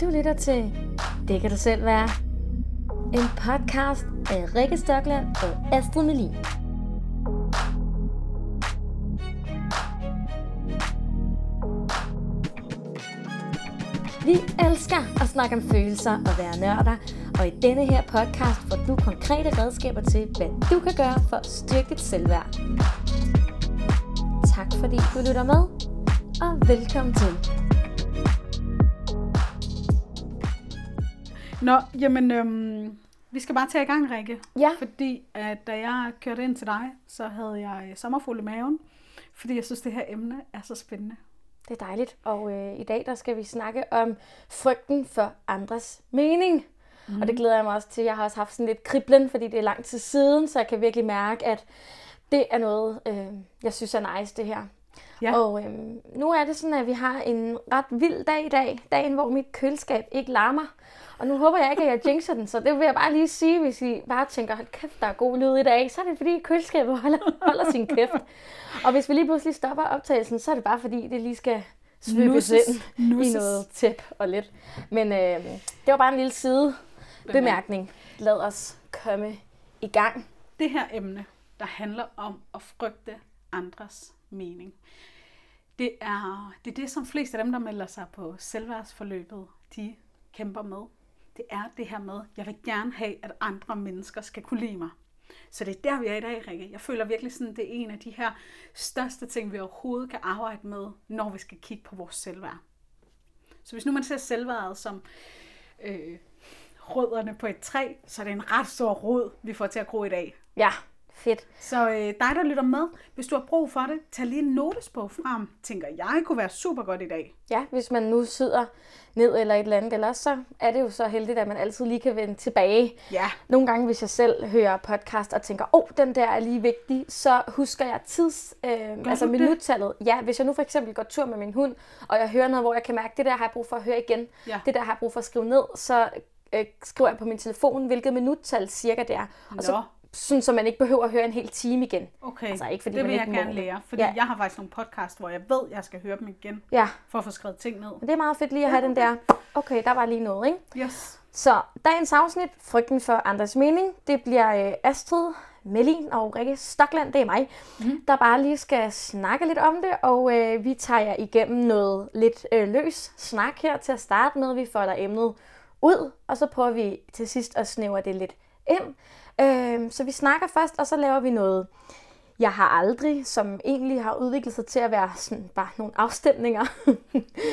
Du lytter til Det kan du selv være. En podcast af Rikke Stokland og Astrid Melin. Vi elsker at snakke om følelser og være nørder, og i denne her podcast får du konkrete redskaber til, hvad du kan gøre for at styrke dit selvværd. Tak fordi du lytter med, og velkommen til. Nå, jamen, øhm, vi skal bare tage i gang, Rikke. Ja. Fordi at da jeg kørte ind til dig, så havde jeg sommerfuld i maven. Fordi jeg synes, det her emne er så spændende. Det er dejligt, og øh, i dag der skal vi snakke om frygten for andres mening. Mm. Og det glæder jeg mig også til. Jeg har også haft sådan lidt kriblen, fordi det er lang tid siden, så jeg kan virkelig mærke, at det er noget, øh, jeg synes er nice, det her. Ja. Og øh, nu er det sådan, at vi har en ret vild dag i dag. Dagen, hvor mit køleskab ikke larmer. Og nu håber jeg ikke, at jeg jinxer den, så det vil jeg bare lige sige, hvis I bare tænker, hold kæft, der er god lyd i dag, så er det fordi køleskabet holder, holder sin kæft. Og hvis vi lige pludselig stopper optagelsen, så er det bare fordi, det lige skal svøbes ind Nusses. i noget tæp og lidt. Men øh, det var bare en lille side bemærkning. Lad os komme i gang. Det her emne, der handler om at frygte andres mening. Det er, det er det, som flest af dem, der melder sig på selvværdsforløbet, de kæmper med. Det er det her med, jeg vil gerne have, at andre mennesker skal kunne lide mig. Så det er der, vi er i dag, Rikke. Jeg føler virkelig sådan, det er en af de her største ting, vi overhovedet kan arbejde med, når vi skal kigge på vores selvværd. Så hvis nu man ser selvværdet som øh, rødderne på et træ, så er det en ret stor rod, vi får til at gro i dag. Ja, fedt. Så øh, dig, der lytter med, hvis du har brug for det, tag lige en notesbog frem. Tænker, jeg kunne være super godt i dag. Ja, hvis man nu sidder ned eller et eller andet, ellers så er det jo så heldigt, at man altid lige kan vende tilbage. Ja, Nogle gange, hvis jeg selv hører podcast og tænker, åh, oh, den der er lige vigtig, så husker jeg tids, øh, altså minuttallet. Ja, hvis jeg nu for eksempel går tur med min hund, og jeg hører noget, hvor jeg kan mærke, det der har jeg brug for at høre igen, Ja. det der har jeg brug for at skrive ned, så øh, skriver jeg på min telefon, hvilket minuttal cirka det er. Og Nå. så, sådan, så man ikke behøver at høre en hel time igen. okay. Altså, ikke fordi det vil jeg må gerne det. lære, fordi Ja. jeg har faktisk nogle podcast, hvor jeg ved, jeg skal høre dem igen, Ja, for at få skrevet ting ned. det er meget fedt lige at have den der, okay, der var lige noget, ikke? Yes. Så dagens afsnit, Frygten for andres mening, det bliver øh, Astrid, Melin og Rikke Stockland, det er mig, mm. der bare lige skal snakke lidt om det, og øh, vi tager jer igennem noget lidt øh, løs snak her til at starte med. Vi folder emnet ud, og så prøver vi til sidst at snævre det lidt ind. Øh, så vi snakker først, og så laver vi noget jeg har aldrig, som egentlig har udviklet sig til at være sådan bare nogle afstemninger.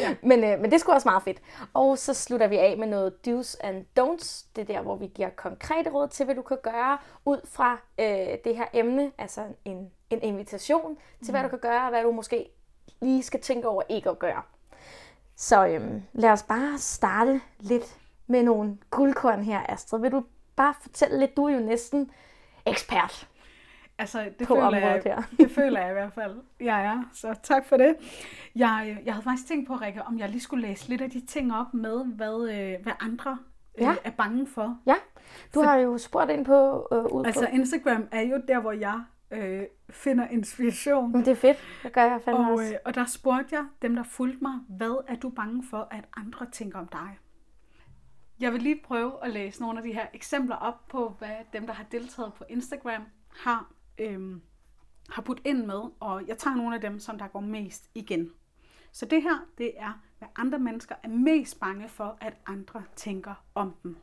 ja. men, øh, men det sgu også meget fedt. Og så slutter vi af med noget do's and don'ts. Det er der, hvor vi giver konkrete råd til, hvad du kan gøre ud fra øh, det her emne. Altså en, en invitation til, hvad du kan gøre, og hvad du måske lige skal tænke over ikke at gøre. Så øhm, lad os bare starte lidt med nogle guldkorn her, Astrid. Vil du bare fortælle lidt? Du er jo næsten ekspert. Altså, det På føler, området jeg, her. det føler jeg i hvert fald, jeg er. Så tak for det. Jeg, jeg havde faktisk tænkt på, Rikke, om jeg lige skulle læse lidt af de ting op med, hvad, øh, hvad andre øh, Ja. er bange for. Ja, du har jo spurgt ind på øh, ud Altså, på. Instagram er jo der, hvor jeg øh, finder inspiration. Men det er fedt. Det gør jeg fandme Og, også. øh, og der spurgte jeg dem, der fulgte mig, hvad er du bange for, at andre tænker om dig? Jeg vil lige prøve at læse nogle af de her eksempler op på, hvad dem, der har deltaget på Instagram, har, øhm, har puttet ind med. Og jeg tager nogle af dem, som der går mest igen. Så det her, det er, hvad andre mennesker er mest bange for, at andre tænker om dem.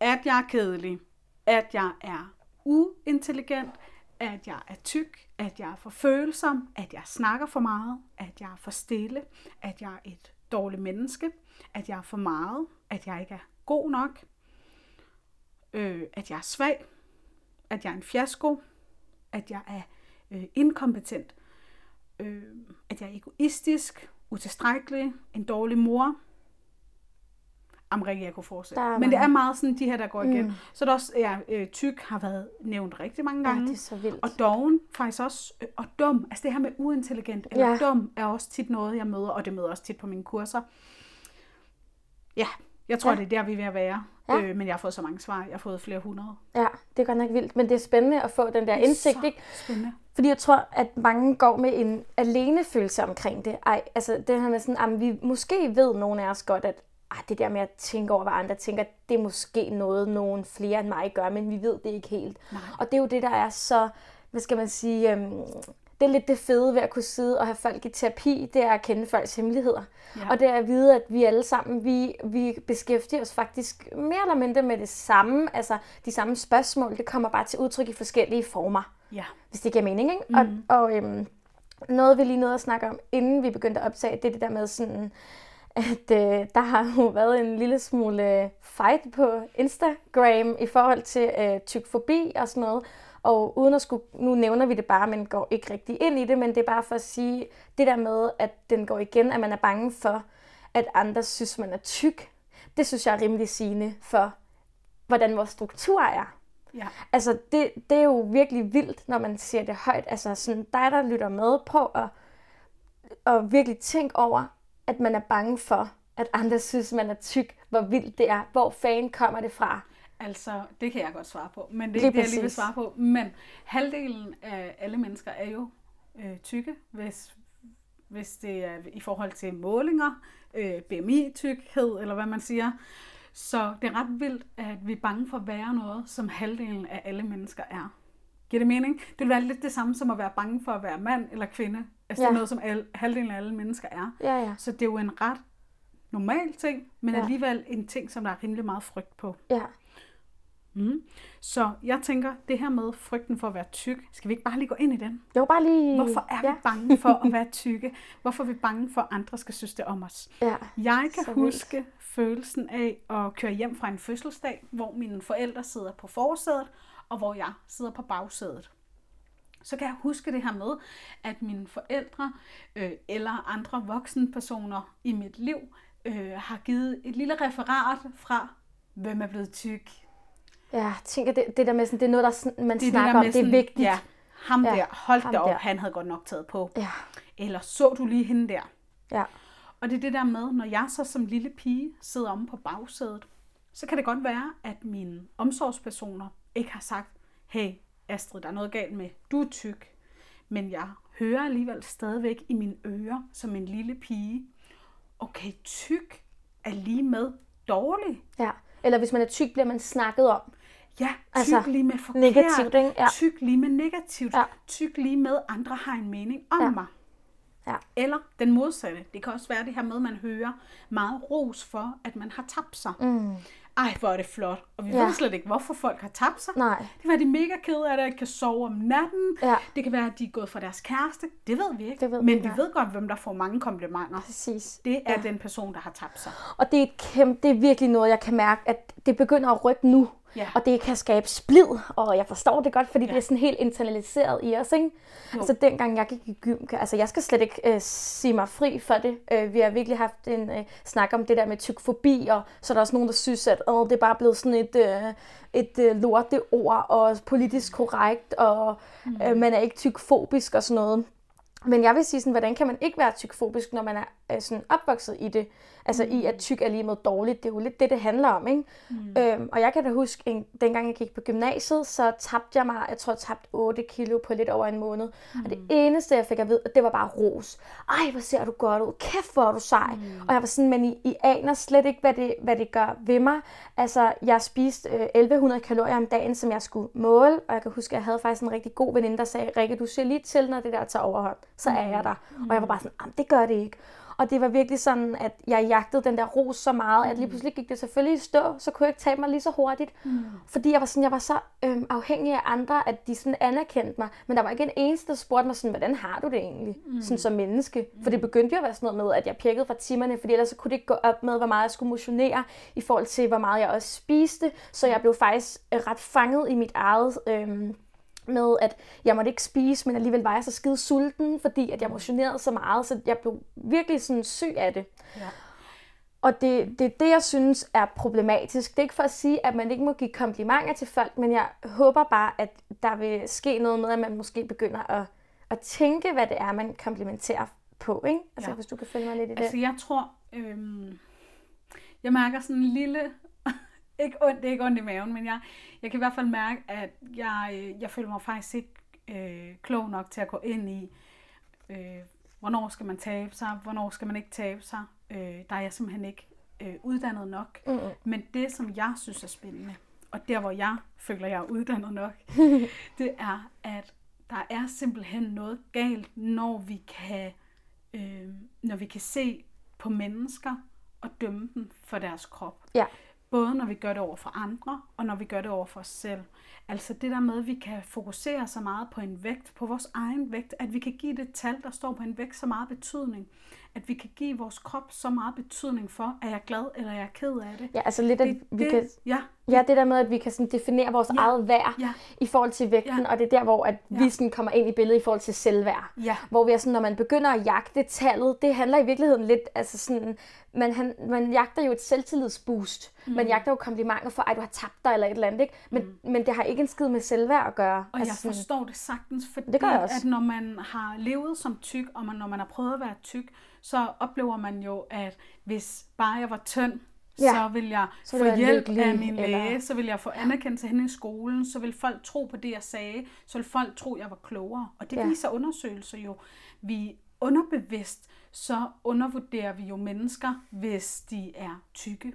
At jeg er kedelig, at jeg er uintelligent, at jeg er tyk, at jeg er for følsom, at jeg snakker for meget, at jeg er for stille, at jeg er et dårligt menneske, at jeg er for meget, at jeg ikke er god nok, øh, at jeg er svag, at jeg er en fiasko, at jeg er øh, inkompetent, øh, at jeg er egoistisk, utilstrækkelig, en dårlig mor. Amerika, jeg kunne fortsætte. Men det er meget sådan de her, der går igen. Så er der også, ja, øh, tyk har været nævnt rigtig mange Ja, gange. det er så vildt. Og doven faktisk også, øh, og dum, altså det her med uintelligent eller Ja. ja. dum, er også tit noget, jeg møder, og det møder også tit på mine kurser. Ja, jeg tror, Ja. ja. det er der, vi er ved at være. Ja. Ja. Øh, men jeg har fået så mange svar, jeg har fået flere hundrede. Ja, det er godt nok vildt. Men det er spændende at få den der indsigt, så ikke? spændende. Fordi jeg tror, at mange går med en alenefølelse omkring det. Ej, altså det her med sådan, at vi måske ved nogle af os godt, at ah, det der med at tænke over, hvad andre tænker, det er måske noget, nogen flere end mig gør, men vi ved det ikke helt. Nej. Og det er jo det, der er så, hvad skal man sige, øhm, det er lidt det fede ved at kunne sidde og have folk i terapi, det er at kende folks hemmeligheder. Ja. Og det er at vide, at vi alle sammen, vi, vi beskæftiger os faktisk mere eller mindre med det samme, altså de samme spørgsmål, det kommer bare til udtryk i forskellige former, Ja. hvis det giver mening. Ikke? Mm. Og, og øhm, noget vi lige nåede at snakke om, inden vi begyndte at optage, det er det der med sådan, at øh, der har jo været en lille smule øh, fight på Instagram i forhold til øh, tykfobi og sådan noget. Og uden at skulle, nu nævner vi det bare, men går ikke rigtig ind i det, men det er bare for at sige, det der med, at den går igen, at man er bange for, at andre synes, man er tyk, det synes jeg er rimelig sigende for, hvordan vores struktur er. Ja. Altså, det, det er jo virkelig vildt, når man siger det højt. Altså, sådan dig, der lytter med på at, at virkelig tænke over, at man er bange for, at andre synes, man er tyk. Hvor vildt det er. Hvor fanden kommer det fra? Altså, det kan jeg godt svare på, men det er ikke det, jeg lige vil svare på. Men halvdelen af alle mennesker er jo øh, tykke, hvis, hvis det er i forhold til målinger, øh, BMI-tykkhed, eller hvad man siger. Så det er ret vildt, at vi er bange for at være noget, som halvdelen af alle mennesker er. Giver det mening? Det vil være lidt det samme som at være bange for at være mand eller kvinde. Altså det er Ja. noget, som alle, halvdelen af alle mennesker er. Ja, ja. Så det er jo en ret normal ting, men Ja. alligevel en ting, som der er rimelig meget frygt på. Ja. Mm. Så jeg tænker, det her med frygten for at være tyk, skal vi ikke bare lige gå ind i den? Jo, bare lige... Hvorfor er ja. vi bange for at være tykke? Hvorfor er vi bange for, at andre skal synes det om os? Ja. Jeg kan Så vildt. huske følelsen af at køre hjem fra en fødselsdag, hvor mine forældre sidder på forsædet, og hvor jeg sidder på bagsædet. Så kan jeg huske det her med, at mine forældre øh, eller andre voksne personer i mit liv øh, har givet et lille referat fra, hvem er blevet tyk, Ja, tænker, det, det der med sådan, det er noget, der sådan, man det er snakker der om. Det er vigtigt. Ja, ham Ja, der, hold ham da op, der. han havde godt nok taget på. Ja. Eller så du lige hende der. Ja. Og det er det der med, når jeg så som lille pige sidder omme på bagsædet, så kan det godt være, at mine omsorgspersoner ikke har sagt, hey Astrid, der er noget galt med, du er tyk. Men jeg hører alligevel stadigvæk i mine ører som en lille pige, okay, tyk er lige med dårlig. ja. Eller hvis man er tyk, bliver man snakket om. Ja, tyk Altså, lige med forkert. negativt, ikke? Ja. Tyk lige med negativt. Ja. Tyk lige med, andre har en mening om Ja. mig. Ja. Eller den modsatte. Det kan også være det her med, at man hører meget ros for, at man har tabt sig. Mm. Ej, hvor er det flot. Og vi Ja. ved slet ikke, hvorfor folk har tabt sig. Nej. Det kan være, de er mega kede af det, ikke kan sove om natten. Ja. Det kan være, at de er gået fra deres kæreste. Det ved vi ikke. Det ved vi Men vi nej. ved godt, hvem der får mange komplimenter. Præcis. Det er Ja. den person, der har tabt sig. Og det er, et kæmpe, det er virkelig noget, jeg kan mærke, at det begynder at rykke nu. Ja. Og det kan skabe splid, og jeg forstår det godt, fordi Ja. det er sådan helt internaliseret i os, ikke? Jo. Altså dengang jeg gik i gym, altså jeg skal slet ikke øh, sige mig fri for det. Øh, vi har virkelig haft en øh, snak om det der med tykfobi, og så er der også nogen, der synes, at åh, det er bare blevet sådan et, øh, et øh, lorte ord, og politisk korrekt, og Mm. øh, man er ikke tykfobisk og sådan noget. Men jeg vil sige sådan, hvordan kan man ikke være tykfobisk, når man er øh, sådan opvokset i det? Altså mm. i, at tyk er lige med dårligt. Det er jo lidt det, det handler om, ikke? Mm. Øhm, og jeg kan da huske, en, dengang jeg gik på gymnasiet, så tabte jeg mig, jeg tror, jeg tabte 8 kilo på lidt over en måned. Mm. Og det eneste, jeg fik at vide, det var bare ros. Ej, hvor ser du godt ud. Kæft, hvor er du sej. Mm. Og jeg var sådan, men I, I aner slet ikke, hvad det, hvad det gør ved mig. Altså, jeg spiste øh, 1100 kalorier om dagen, som jeg skulle måle. Og jeg kan huske, at jeg havde faktisk en rigtig god veninde, der sagde, Rikke, du ser lige til, når det der tager overhånd. Så er jeg der. Og jeg var bare sådan, "Jamen, det gør det ikke. Og det var virkelig sådan, at jeg jagtede den der ros så meget, at lige pludselig gik det selvfølgelig i stå, så kunne jeg ikke tage mig lige så hurtigt. Mm. Fordi jeg var, sådan, jeg var så øhm, afhængig af andre, at de sådan anerkendte mig. Men der var ikke en eneste, der spurgte mig sådan, hvordan har du det egentlig, mm. sådan som menneske? For det begyndte jo at være sådan noget med, at jeg pjekkede fra timerne, fordi ellers så kunne det ikke gå op med, hvor meget jeg skulle motionere, i forhold til, hvor meget jeg også spiste. Så jeg blev faktisk øh, ret fanget i mit eget... Øhm, med, at jeg måtte ikke spise, men alligevel var jeg så skide sulten, fordi at jeg motionerede så meget, så jeg blev virkelig sådan syg af det. Ja. Og det, det er det, jeg synes er problematisk. Det er ikke for at sige, at man ikke må give komplimenter til folk, men jeg håber bare, at der vil ske noget med, at man måske begynder at, at tænke, hvad det er, man komplimenterer på. Ikke? Altså, Ja. hvis du kan følge mig lidt i det. Altså, jeg tror, øhm, jeg mærker sådan en lille, ikke ondt, det er ikke ondt i maven, men jeg, jeg kan i hvert fald mærke, at jeg, øh, jeg føler mig faktisk ikke øh, klog nok til at gå ind i, øh, hvornår skal man tabe sig, hvornår skal man ikke tabe sig. Øh, der er jeg simpelthen ikke øh, uddannet nok. Mm. Men det, som jeg synes er spændende, og der, hvor jeg føler, jeg er uddannet nok, det er, at der er simpelthen noget galt, når vi kan, øh, når vi kan se på mennesker og dømme dem for deres krop. Ja. Både når vi gør det over for andre, og når vi gør det over for os selv. Altså det der med, at vi kan fokusere så meget på en vægt, på vores egen vægt, at vi kan give det tal, der står på en vægt, så meget betydning. At vi kan give vores krop så meget betydning for, er jeg glad eller er jeg ked af det. Ja, altså lidt, at det, vi det, kan... Ja, Ja, det der med, at vi kan sådan definere vores Ja. eget værd Ja. i forhold til vægten, Ja. og det er der, hvor at vi Ja. sådan kommer ind i billedet i forhold til selvværd. Ja. Hvor vi er sådan, når man begynder at jagte tallet, det handler i virkeligheden lidt, altså sådan, man, han, man jagter jo et selvtillidsboost. Mm. Man jagter jo komplimenter for, at du har tabt dig eller et eller andet, ikke? Men, mm. men det har ikke en skid med selvværd at gøre. Og altså jeg sådan, forstår det sagtens, fordi Det gør jeg også. at når man har levet som tyk, og man, når man har prøvet at være tyk, så oplever man jo, at hvis bare jeg var tynd, Ja. så vil jeg Så få hjælp lykkelig, af min læge, eller- så vil jeg få anerkendelse henne i skolen, så vil folk tro på det, jeg sagde, så vil folk tro, jeg var klogere. Og det Ja. viser undersøgelser jo. Vi underbevidst, så undervurderer vi jo mennesker, hvis de er tykke.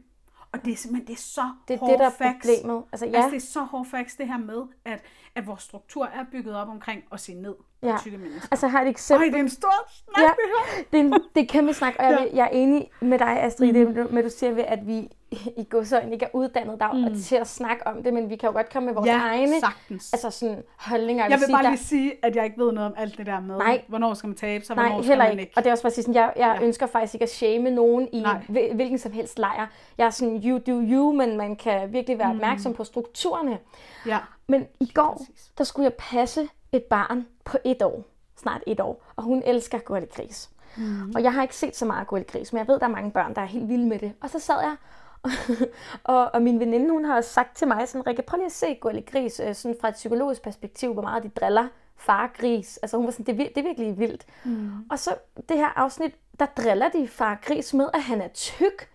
Og det er simpelthen det er så det er det, der er facts. problemet. Altså, ja, Altså, det er så hård facts, det her med, at, at vores struktur er bygget op omkring at se ned på Ja. tykke mennesker. altså jeg har et Øj, eksempel. det er en stor snak, Ja, det her. det er, en, det er kæmpe snak, og jeg, Ja. jeg er enig med dig, Astrid, mm. det med, du siger ved, at vi i godsøjne ikke er uddannet der mm. til at snakke om det, men vi kan jo godt komme med vores Ja, egne sagtens. altså sådan, holdninger. jeg vil sige, bare der- lige sige, at jeg ikke ved noget om alt det der med, Nej. hvornår skal man tabe sig, hvornår Nej, skal man ikke. ikke. Og det er også bare sådan, jeg, jeg ja. Ønsker faktisk ikke at shame nogen i Nej. hvil- hvilken som helst lejr. Jeg er sådan, you do you, men man kan virkelig være opmærksom på strukturerne. Ja. Men i går, Præcis. der skulle jeg passe et barn på et år. Snart et år. Og hun elsker Gris. Mm. Og jeg har ikke set så meget Gris, men jeg ved, der er mange børn, der er helt vilde med det. Og så sad jeg, og, og min veninde, hun har også sagt til mig, sådan, Rikke, prøv lige at se Gris, øh, sådan fra et psykologisk perspektiv, hvor meget de driller far gris. Altså hun var sådan, det er, det er virkelig vildt. Mm. Og så det her afsnit, der driller de far gris med, at han er tyk.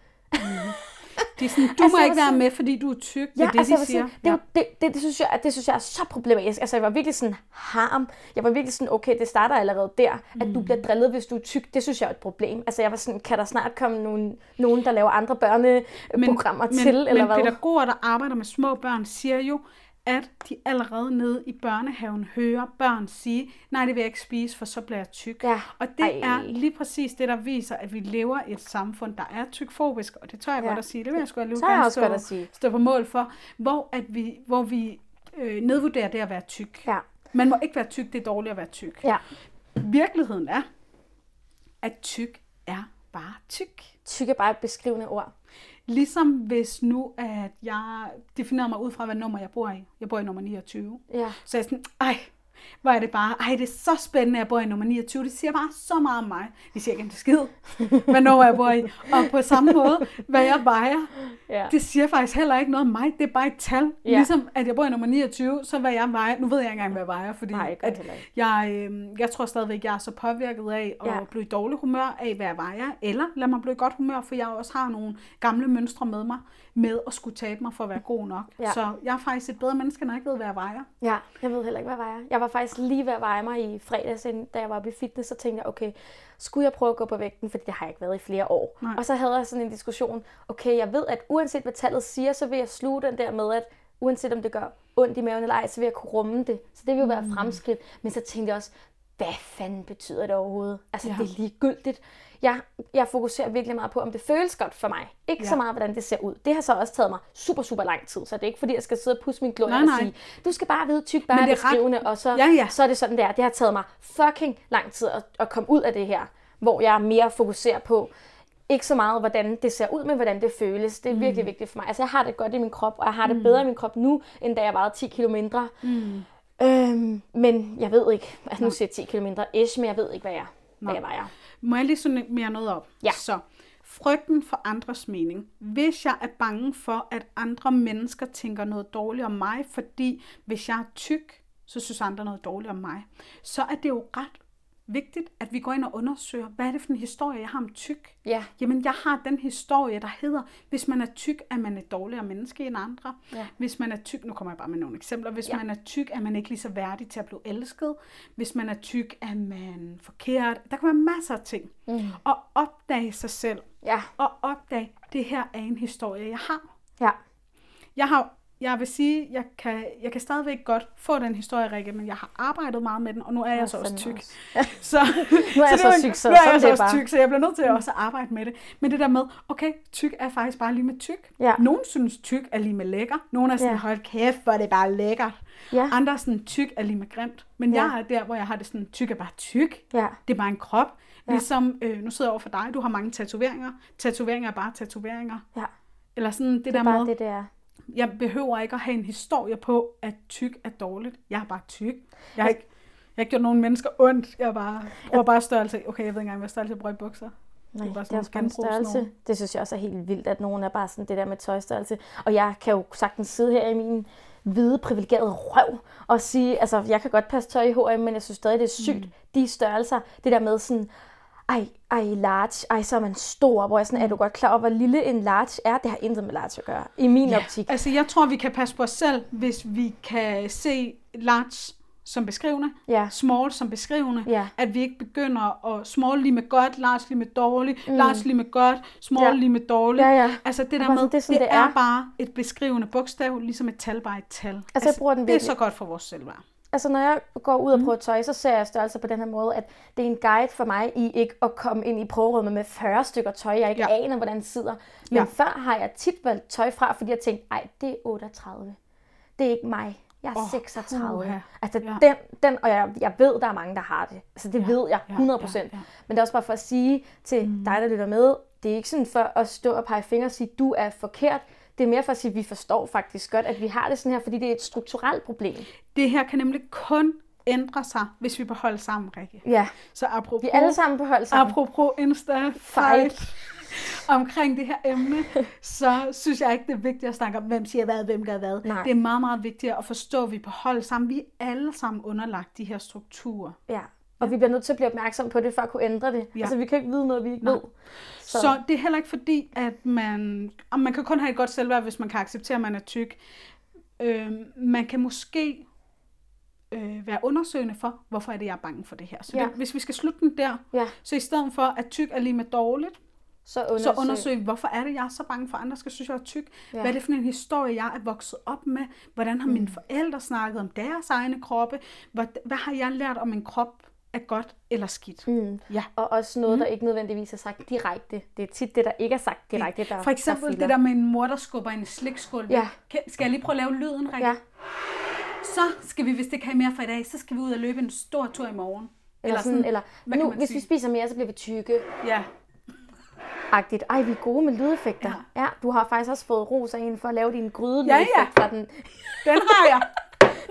Det er sådan, du Altså, altså, må ikke være sådan- med, fordi du er tyk. Det Ja, det, altså, jeg de siger. sådan, det, jo- det, det, det, synes jeg, det synes jeg er så problematisk. Altså, jeg var virkelig sådan harm. Jeg var virkelig sådan, okay, det starter allerede der, at du bliver drillet, hvis du er tyk. Det synes jeg er et problem. Altså, jeg var sådan, kan der snart komme nogen, nogen der laver andre børneprogrammer men, til, men, eller men hvad? pædagoger, der arbejder med små børn, siger jo, at de allerede nede i børnehaven hører børn sige, nej, det vil jeg ikke spise, for så bliver jeg tyk. Ja. Og det Ej. er lige præcis det, der viser, at vi lever i et samfund, der er tykfobisk, og det tør jeg Ja. godt at sige, det vil jeg sgu alligevel gerne stå, godt at sige. stå på mål for, hvor, at vi, hvor vi øh, nedvurderer det at være tyk. Ja, Man må ikke være tyk, det er dårligt at være tyk. ja. Virkeligheden er, at tyk er bare tyk. Tyk er bare et beskrivende ord. Ligesom hvis nu, at jeg definerer mig ud fra, hvad nummer jeg bor i. Jeg bor i nummer 29. Ja. Så jeg er sådan, ej, hvor er det bare, ej, det er så spændende, at jeg bor i nummer 29. Det siger bare så meget om mig. Det siger ikke en skid, hvad nummer jeg bor i. Og på samme måde, hvad jeg vejer, Ja. det siger faktisk heller ikke noget om mig. Det er bare et tal. Ja. Ligesom at jeg bor i nummer 29, så hvad jeg vejer. Nu ved jeg ikke engang, hvad jeg vejer, fordi Nej, at jeg, øh, jeg tror stadigvæk, jeg er så påvirket af at ja. blive i dårlig humør af, hvad jeg vejer. Eller lad mig blive i godt humør, for jeg også har nogle gamle mønstre med mig, med at skulle tabe mig for at være god nok. Ja. Så jeg er faktisk et bedre menneske, når jeg ikke ved, hvad jeg vejer. Ja, jeg ved heller ikke, hvad jeg vejer. Jeg var faktisk lige ved at veje mig i fredags, inden- da jeg var oppe i fitness, så tænkte jeg, okay, skulle jeg prøve at gå på vægten, fordi det har jeg ikke været i flere år. Nej. Og så havde jeg sådan en diskussion, okay, jeg ved, at uanset hvad tallet siger, så vil jeg sluge den der med, at uanset om det gør ondt i maven eller ej, så vil jeg kunne rumme det. Så det vil jo være Mm. fremskridt. Men så tænkte jeg også, hvad fanden betyder det overhovedet? Altså, Ja. det er ligegyldigt. Jeg, jeg fokuserer virkelig meget på, om det føles godt for mig. Ikke ja. så meget, hvordan det ser ud. Det har så også taget mig super, super lang tid, så det er ikke fordi, jeg skal sidde og pusse min glorie Nej, og nej. sige, du skal bare vide, tyk bare er ret- beskrivende, og så, Ja, ja. så er det sådan der. Det har taget mig fucking lang tid at, at komme ud af det her, hvor jeg mere fokuserer på, ikke så meget, hvordan det ser ud, men hvordan det føles. Det er virkelig vigtigt for mig. Altså, jeg har det godt i min krop, og jeg har det bedre i min krop nu, end da jeg vejede 10 kilo mindre. Mm. Øhm, men jeg ved ikke, altså nu siger jeg 10 kilo mindre ish, men jeg ved ikke, hvad jeg, hvad jeg vejer. Må jeg lige sådan mere noget op? Ja. Så, frygten for andres mening. Hvis jeg er bange for, at andre mennesker tænker noget dårligt om mig, fordi hvis jeg er tyk, så synes andre noget dårligt om mig, så er det jo ret vigtigt, at vi går ind og undersøger, hvad er det for en historie, jeg har om tyk? Ja. Jamen, jeg har den historie, der hedder, hvis man er tyk, er man et dårligere menneske end andre. Ja. Hvis man er tyk, nu kommer jeg bare med nogle eksempler, hvis Ja. man er tyk, er man ikke lige så værdig til at blive elsket. Hvis man er tyk, er man forkert. Der kan være masser af ting. Mm. Og opdage sig selv. Ja. Og opdage, det her er en historie, jeg har. Ja. Jeg har jeg vil sige, jeg kan, jeg kan stadigvæk godt få den historie, Rikke, men jeg har arbejdet meget med den, og nu er jeg, Jeg så også tyk. også. Så, Nu er jeg så var- syg, så nu er jeg så også bare. tyk, så jeg bliver nødt til også at arbejde med det. Men det der med, okay, tyk er faktisk bare lige med tyk. Ja. Nogen synes, tyk er lige med lækker. Nogle er sådan, Ja. hold kæft, hvor er det bare lækkert. Ja. Andre er sådan, tyk er lige med grimt. Men Ja. jeg er der, hvor jeg har det sådan, tyk er bare tyk. Ja. Det er bare en krop. Ja. Ligesom, øh, nu sidder jeg over for dig, du har mange tatoveringer. Tatoveringer er bare tatoveringer. Ja. Eller sådan det, Det der er bare med, det, det er. Jeg behøver ikke at have en historie på, at tyk er dårligt. Jeg er bare tyk. Jeg har ikke, jeg har ikke gjort nogen mennesker ondt. Jeg er bare, bruger bare størrelse. Okay, jeg ved ikke engang, hvad størrelse jeg bruger i bukser. Nej, bare det sådan er også bare en størrelse. Det synes jeg også er helt vildt, at nogen er bare sådan det der med tøjstørrelse. Og jeg kan jo sagtens sidde her i min hvide, privilegerede røv og sige, altså jeg kan godt passe tøj i H&M, men jeg synes stadig, det er sygt, mm. de størrelser. Det der med sådan, ej, ej, large, ej, så er man stor, hvor jeg sådan, er du godt klar over, hvor lille en large er? Det har intet med large at gøre, i min optik. Altså, jeg tror, vi kan passe på os selv, hvis vi kan se large som beskrivende, Ja. small som beskrivende, Ja. at vi ikke begynder at small lige med godt, large lige med dårligt, mm. large lige med godt, small Ja. lige med dårligt. Ja, ja. Altså det der med, det, det er det, er, er. bare et beskrivende bogstav, ligesom et tal bare et tal. Altså, jeg bruger den det er virkelig. så godt for vores selvværd. Altså, når jeg går ud og prøver tøj, så ser jeg størrelser på den her måde, at det er en guide for mig i ikke at komme ind i prøverummet med 40 stykker tøj, jeg ikke Ja. ja. aner, hvordan det sidder. Men Ja. ja. før har jeg tit valgt tøj fra, fordi jeg tænkte, ej, det er 38. Det er ikke mig. Jeg er oh, 36. puha. Altså, Ja. den, den, og jeg, jeg ved, der er mange, der har det. Altså, det Ja, ved jeg, ja, 100 procent. ja, ja. Men det er også bare for at sige til mm. dig, der lytter med, det er ikke sådan for at stå og pege fingre og sige, du er forkert. Det er mere for at sige, at vi forstår faktisk godt, at vi har det sådan her, fordi det er et strukturelt problem. Det her kan nemlig kun ændre sig, hvis vi beholder sammen, Rikke. Ja, Så apropos, vi er alle sammen på hold sammen. apropos Insta fight omkring det her emne, så synes jeg ikke, det er vigtigt at snakke om, hvem siger hvad, hvem gør hvad. Nej. Det er meget, meget vigtigt at forstå, at vi er hold sammen. Vi er alle sammen underlagt de her strukturer. Ja, og vi bliver nødt til at blive opmærksom på det, for at kunne ændre det. Ja. Altså, vi kan ikke vide noget, vi ikke Nej. ved. Så. så det er heller ikke fordi, at man... Og man kan kun have et godt selvværd, hvis man kan acceptere, at man er tyk. Øh, man kan måske øh, være undersøgende for, hvorfor er det, jeg er bange for det her. Så Ja. det, hvis vi skal slutte den der, Ja, så i stedet for, at tyk er lige med dårligt, så undersøg. så undersøg, hvorfor er det, jeg er så bange for, at andre skal synes, jeg er tyk. Ja. Ja. Hvad er det for en historie, jeg er vokset op med? Hvordan har mine forældre snakket om deres egne kroppe? Hvad, hvad har jeg lært om en krop er godt eller skidt? Mm. Ja. Og også noget, der ikke nødvendigvis er sagt direkte. Det er tit det, der ikke er sagt direkte, der For eksempel der det der med en mor, der skubber en slikskål. Ja. Skal jeg lige prøve at lave lyden, Rikke? Ja, Så skal vi, hvis det kan have mere for i dag, så skal vi ud og løbe en stor tur i morgen. eller, sådan, eller hvad nu, hvis sige? vi spiser mere, så bliver vi tykke. Ja, Agtigt. Ej, vi er gode med lydeffekter. Ja. Ja. ja du har faktisk også fået ros af en for at lave din gryde Ja, ja. fra den. den har jeg.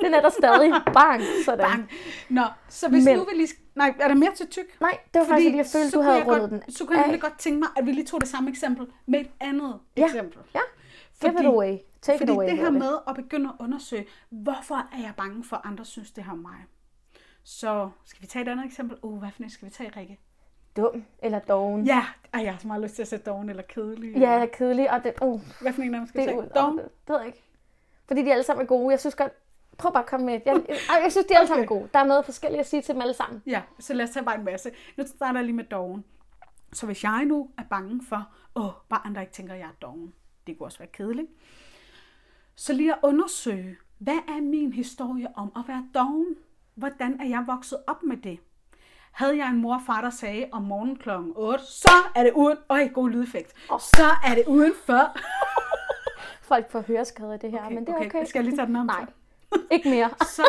Den er der stadig. Bang, sådan. Bang. Nå, så hvis Men- nu vi lige... Nej, er der mere til tyk? Nej, det var faktisk, fordi jeg følte, du havde rundet den. Så kunne jeg nemlig godt tænke mig, at vi lige tog det samme eksempel med et andet Ja. eksempel. Ja, give it away. Take fordi it away. det her med at begynde at undersøge, hvorfor er jeg bange for, at andre synes, det her om mig? Så skal vi tage et andet eksempel? Uh, hvad for skal vi tage, Rikke? Dum eller doven. Ja, ej, jeg har så meget lyst til at sætte doven eller kedelig. Ja, jeg er kedelig, og det, uh, Hvad for en af dem skal det tage? Doven? Det ved jeg ikke. Fordi de alle sammen er gode. Jeg synes godt, prøv bare at komme med. et. Jeg, jeg, jeg synes, de alle sammen er gode. Der er noget forskelligt at sige til dem alle sammen. Ja, så lad os tage bare en masse. Nu starter jeg lige med doven. Så hvis jeg nu er bange for, åh, bare andre ikke tænker, at jeg er doven. Det kunne også være kedeligt. Så lige at undersøge, hvad er min historie om at være doven? Hvordan er jeg vokset op med det? Havde jeg en mor og far, der sagde om morgenen kl. 8, så er det uden... Øj, god lydeffekt. Så er det udenfor. Folk får høreskader det her, men det er okay. Skal jeg lige tage den om? Nej, ikke mere. Så,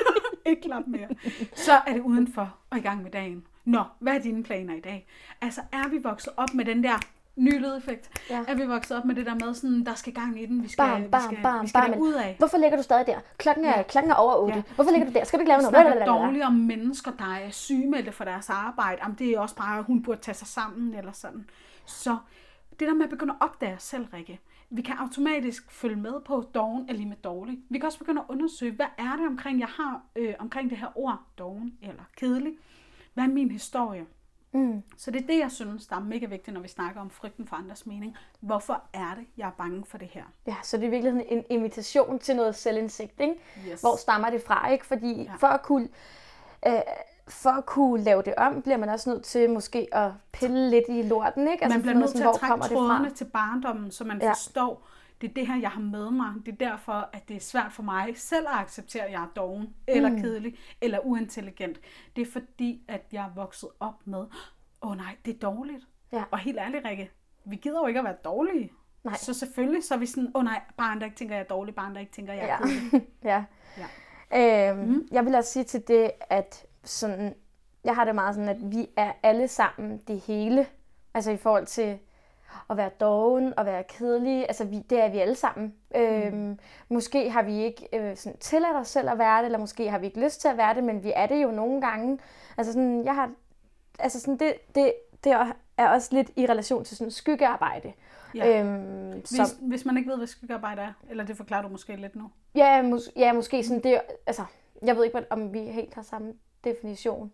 ikke klap mere. Så er det udenfor og i gang med dagen. Nå, hvad er dine planer i dag? Altså, er vi vokset op med den der ny lydeffekt? Ja. Er vi vokset op med det der med, sådan, der skal gang i den, vi skal, Bam, vi bam, skal, bam, vi skal bam. derud af? Hvorfor ligger du stadig der? Klokken er, Ja. klokken er over 8. Ja. Hvorfor ligger du der? Skal du ikke lave Vi noget? snakker dårligt om mennesker, der er sygemeldte for deres arbejde. Jamen, det er også bare, at hun burde tage sig sammen eller sådan. Så det der med at begynde at opdage selv, Rikke. Vi kan automatisk følge med på, doven er lige med dårlig. Vi kan også begynde at undersøge, hvad er det omkring, jeg har øh, omkring det her ord, doven eller kedelig. Hvad er min historie? Mm. Så det er det, jeg synes, der er mega vigtigt, når vi snakker om frygten for andres mening. Hvorfor er det, jeg er bange for det her? Ja, så det er virkelig en invitation til noget selvindsigt, ikke? Yes. Hvor stammer det fra, ikke? Fordi ja. for at kunne... Øh, for at kunne lave det om, bliver man også nødt til måske at pille lidt i lorten, ikke? Altså, man bliver nødt til at trække trådene til barndommen, så man ja. forstår, det er det her, jeg har med mig. Det er derfor, at det er svært for mig selv at acceptere, at jeg er doven, eller mm. kedelig, eller uintelligent. Det er fordi, at jeg er vokset op med, åh oh, nej, det er dårligt. Ja. Og helt ærligt, Rikke, vi gider jo ikke at være dårlige. Nej. Så selvfølgelig, så er vi sådan, åh oh, nej, barn, der ikke tænker, jeg er dårlig, barn, der ikke tænker, jeg er ja. kedelig. ja. ja. Øhm, mm. Jeg vil også sige til det, at sådan, jeg har det meget sådan, at vi er alle sammen det hele. Altså i forhold til at være doven og være kedelig. Altså vi, det er vi alle sammen. Mm. Øhm, måske har vi ikke øh, sådan, tilladt os selv at være det, eller måske har vi ikke lyst til at være det, men vi er det jo nogle gange. Altså sådan, jeg har, altså sådan, det, det, det er også lidt i relation til sådan skyggearbejde. Ja. Øhm, hvis, som, hvis man ikke ved, hvad skyggearbejde er, eller det forklarer du måske lidt nu. Ja, mås- ja måske sådan det, altså, jeg ved ikke, om vi helt har samme definition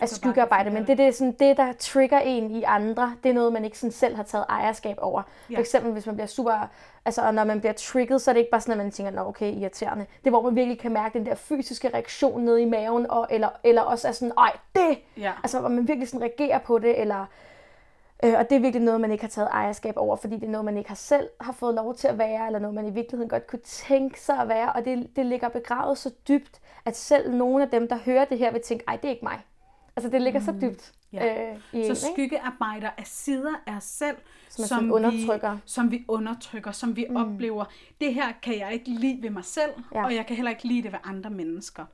af skyggearbejde, men det, det er sådan det, der trigger en i andre. Det er noget, man ikke sådan selv har taget ejerskab over. Ja. For eksempel, hvis man bliver super... Altså, og når man bliver trigget, så er det ikke bare sådan, at man tænker, nå okay, irriterende. Det er, hvor man virkelig kan mærke den der fysiske reaktion nede i maven, og, eller, eller også er sådan, ej, det! Ja. Altså, hvor man virkelig sådan reagerer på det, eller... Øh, og det er virkelig noget, man ikke har taget ejerskab over, fordi det er noget, man ikke har selv har fået lov til at være, eller noget, man i virkeligheden godt kunne tænke sig at være. Og det, det ligger begravet så dybt, at selv nogle af dem, der hører det her, vil tænke, ej, det er ikke mig. Altså det ligger mm. så dybt. Ja. Øh, i så en, skyggearbejder er sider af os selv, som, som, undertrykker. Vi, som vi undertrykker, som vi mm. oplever. Det her kan jeg ikke lide ved mig selv, ja. og jeg kan heller ikke lide det ved andre mennesker.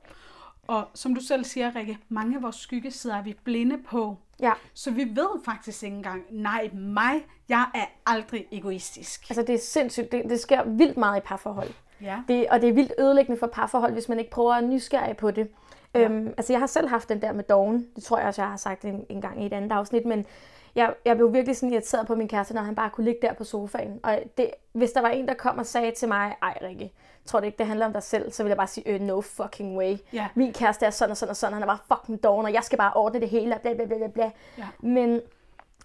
Og som du selv siger, Rikke, mange af vores skyggesider er vi blinde på. Ja. Så vi ved faktisk ikke engang, nej, mig, jeg er aldrig egoistisk. Altså det er sindssygt, det, det sker vildt meget i parforhold. Ja. Det, og det er vildt ødelæggende for parforhold, hvis man ikke prøver at nysgerrige på det. Ja. Øhm, altså jeg har selv haft den der med doven. Det tror jeg også, jeg har sagt en, en gang i et andet afsnit. Men jeg, jeg blev virkelig sådan irriteret på min kæreste, når han bare kunne ligge der på sofaen. Og det, hvis der var en, der kom og sagde til mig, ej Rikke, tror det ikke, det handler om dig selv, så ville jeg bare sige, øh, no fucking way. Ja. Min kæreste er sådan og sådan og sådan, han er bare fucking doven, og jeg skal bare ordne det hele, bla bla bla bla. Ja. Men det er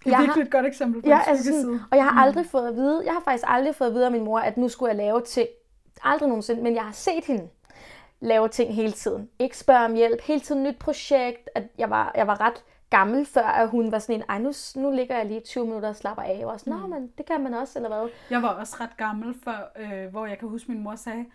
jeg virkelig har, et godt eksempel på ja, en altså sådan, Og jeg har aldrig mm. fået at vide, jeg har faktisk aldrig fået at vide af min mor, at nu skulle jeg lave til, aldrig nogensinde, men jeg har set hende lave ting hele tiden. Ikke spørge om hjælp, hele tiden nyt projekt. At jeg, var, jeg var ret gammel, før at hun var sådan en, ej nu, nu ligger jeg lige 20 minutter og slapper af. Og sådan, mm. men det kan man også, eller hvad? Jeg var også ret gammel, før, øh, hvor jeg kan huske, min mor sagde,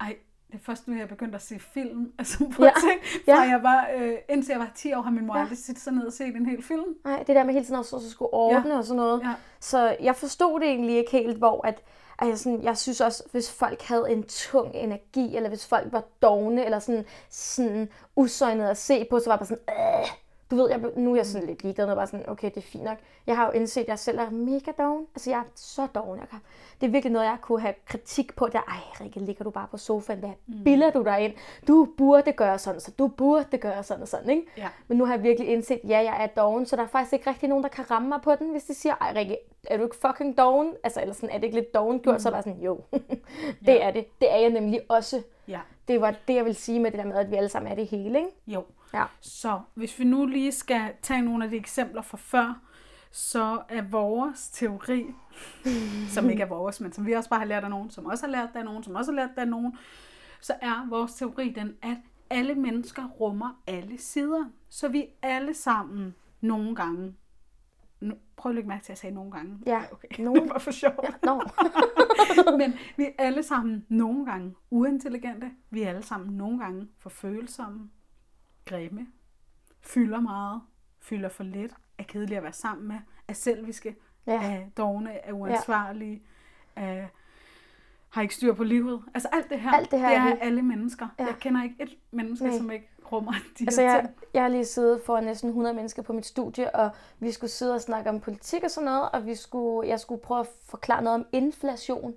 ej, det er først nu, jeg begyndte at se film. Altså på ja. ting. Fra ja. jeg var, øh, indtil jeg var 10 år, har min mor ja. aldrig siddet sig ned og set en hel film. Nej, det der med hele tiden også, at skulle ordne ja. og sådan noget. Ja. Så jeg forstod det egentlig ikke helt, hvor at, Altså sådan, jeg synes også, hvis folk havde en tung energi, eller hvis folk var dogne, eller sådan, sådan usøgnet at se på, så var det bare sådan, Åh! Du ved, jeg, nu er jeg sådan lidt ligeglad, og bare sådan, okay, det er fint nok. Jeg har jo indset, at jeg selv er mega doven. Altså, jeg er så doven. Jeg kan, det er virkelig noget, jeg kunne have kritik på. Der, ej, Rikke, ligger du bare på sofaen? Hvad mm. biller du dig ind? Du burde gøre sådan, så du burde gøre sådan og sådan, ikke? Ja. Men nu har jeg virkelig indset, ja, jeg er doven, så der er faktisk ikke rigtig nogen, der kan ramme mig på den, hvis de siger, ej, Rikke, er du ikke fucking doven? Altså, eller sådan, er det ikke lidt doven gjort? Mm. Så er bare sådan, jo, det ja. er det. Det er jeg nemlig også. Ja. Det var det, jeg vil sige med det der med, at vi alle sammen er det hele, ikke? Jo. Ja. Så hvis vi nu lige skal tage nogle af de eksempler fra før, så er vores teori, som ikke er vores, men som vi også bare har lært af nogen, som også har lært af nogen, som også har lært af nogen, så er vores teori den, at alle mennesker rummer alle sider. Så vi alle sammen nogle gange nu, prøv at lægge mærke til, at jeg sagde nogle gange. Ja, okay. Nogle. Det var for sjovt. Ja, no. Men vi er alle sammen nogle gange uintelligente. Vi er alle sammen nogle gange for følsomme grimme, fylder meget, fylder for lidt, er kedelige at være sammen med, er selviske, ja. er dogne, er uansvarlige, ja. er, har ikke styr på livet. Altså alt det her, alt det, her det er, er alle mennesker. Ja. Jeg kender ikke et menneske, Nej. som ikke rummer de altså, her jeg, ting. Jeg har lige siddet for næsten 100 mennesker på mit studie, og vi skulle sidde og snakke om politik og sådan noget, og vi skulle, jeg skulle prøve at forklare noget om inflation.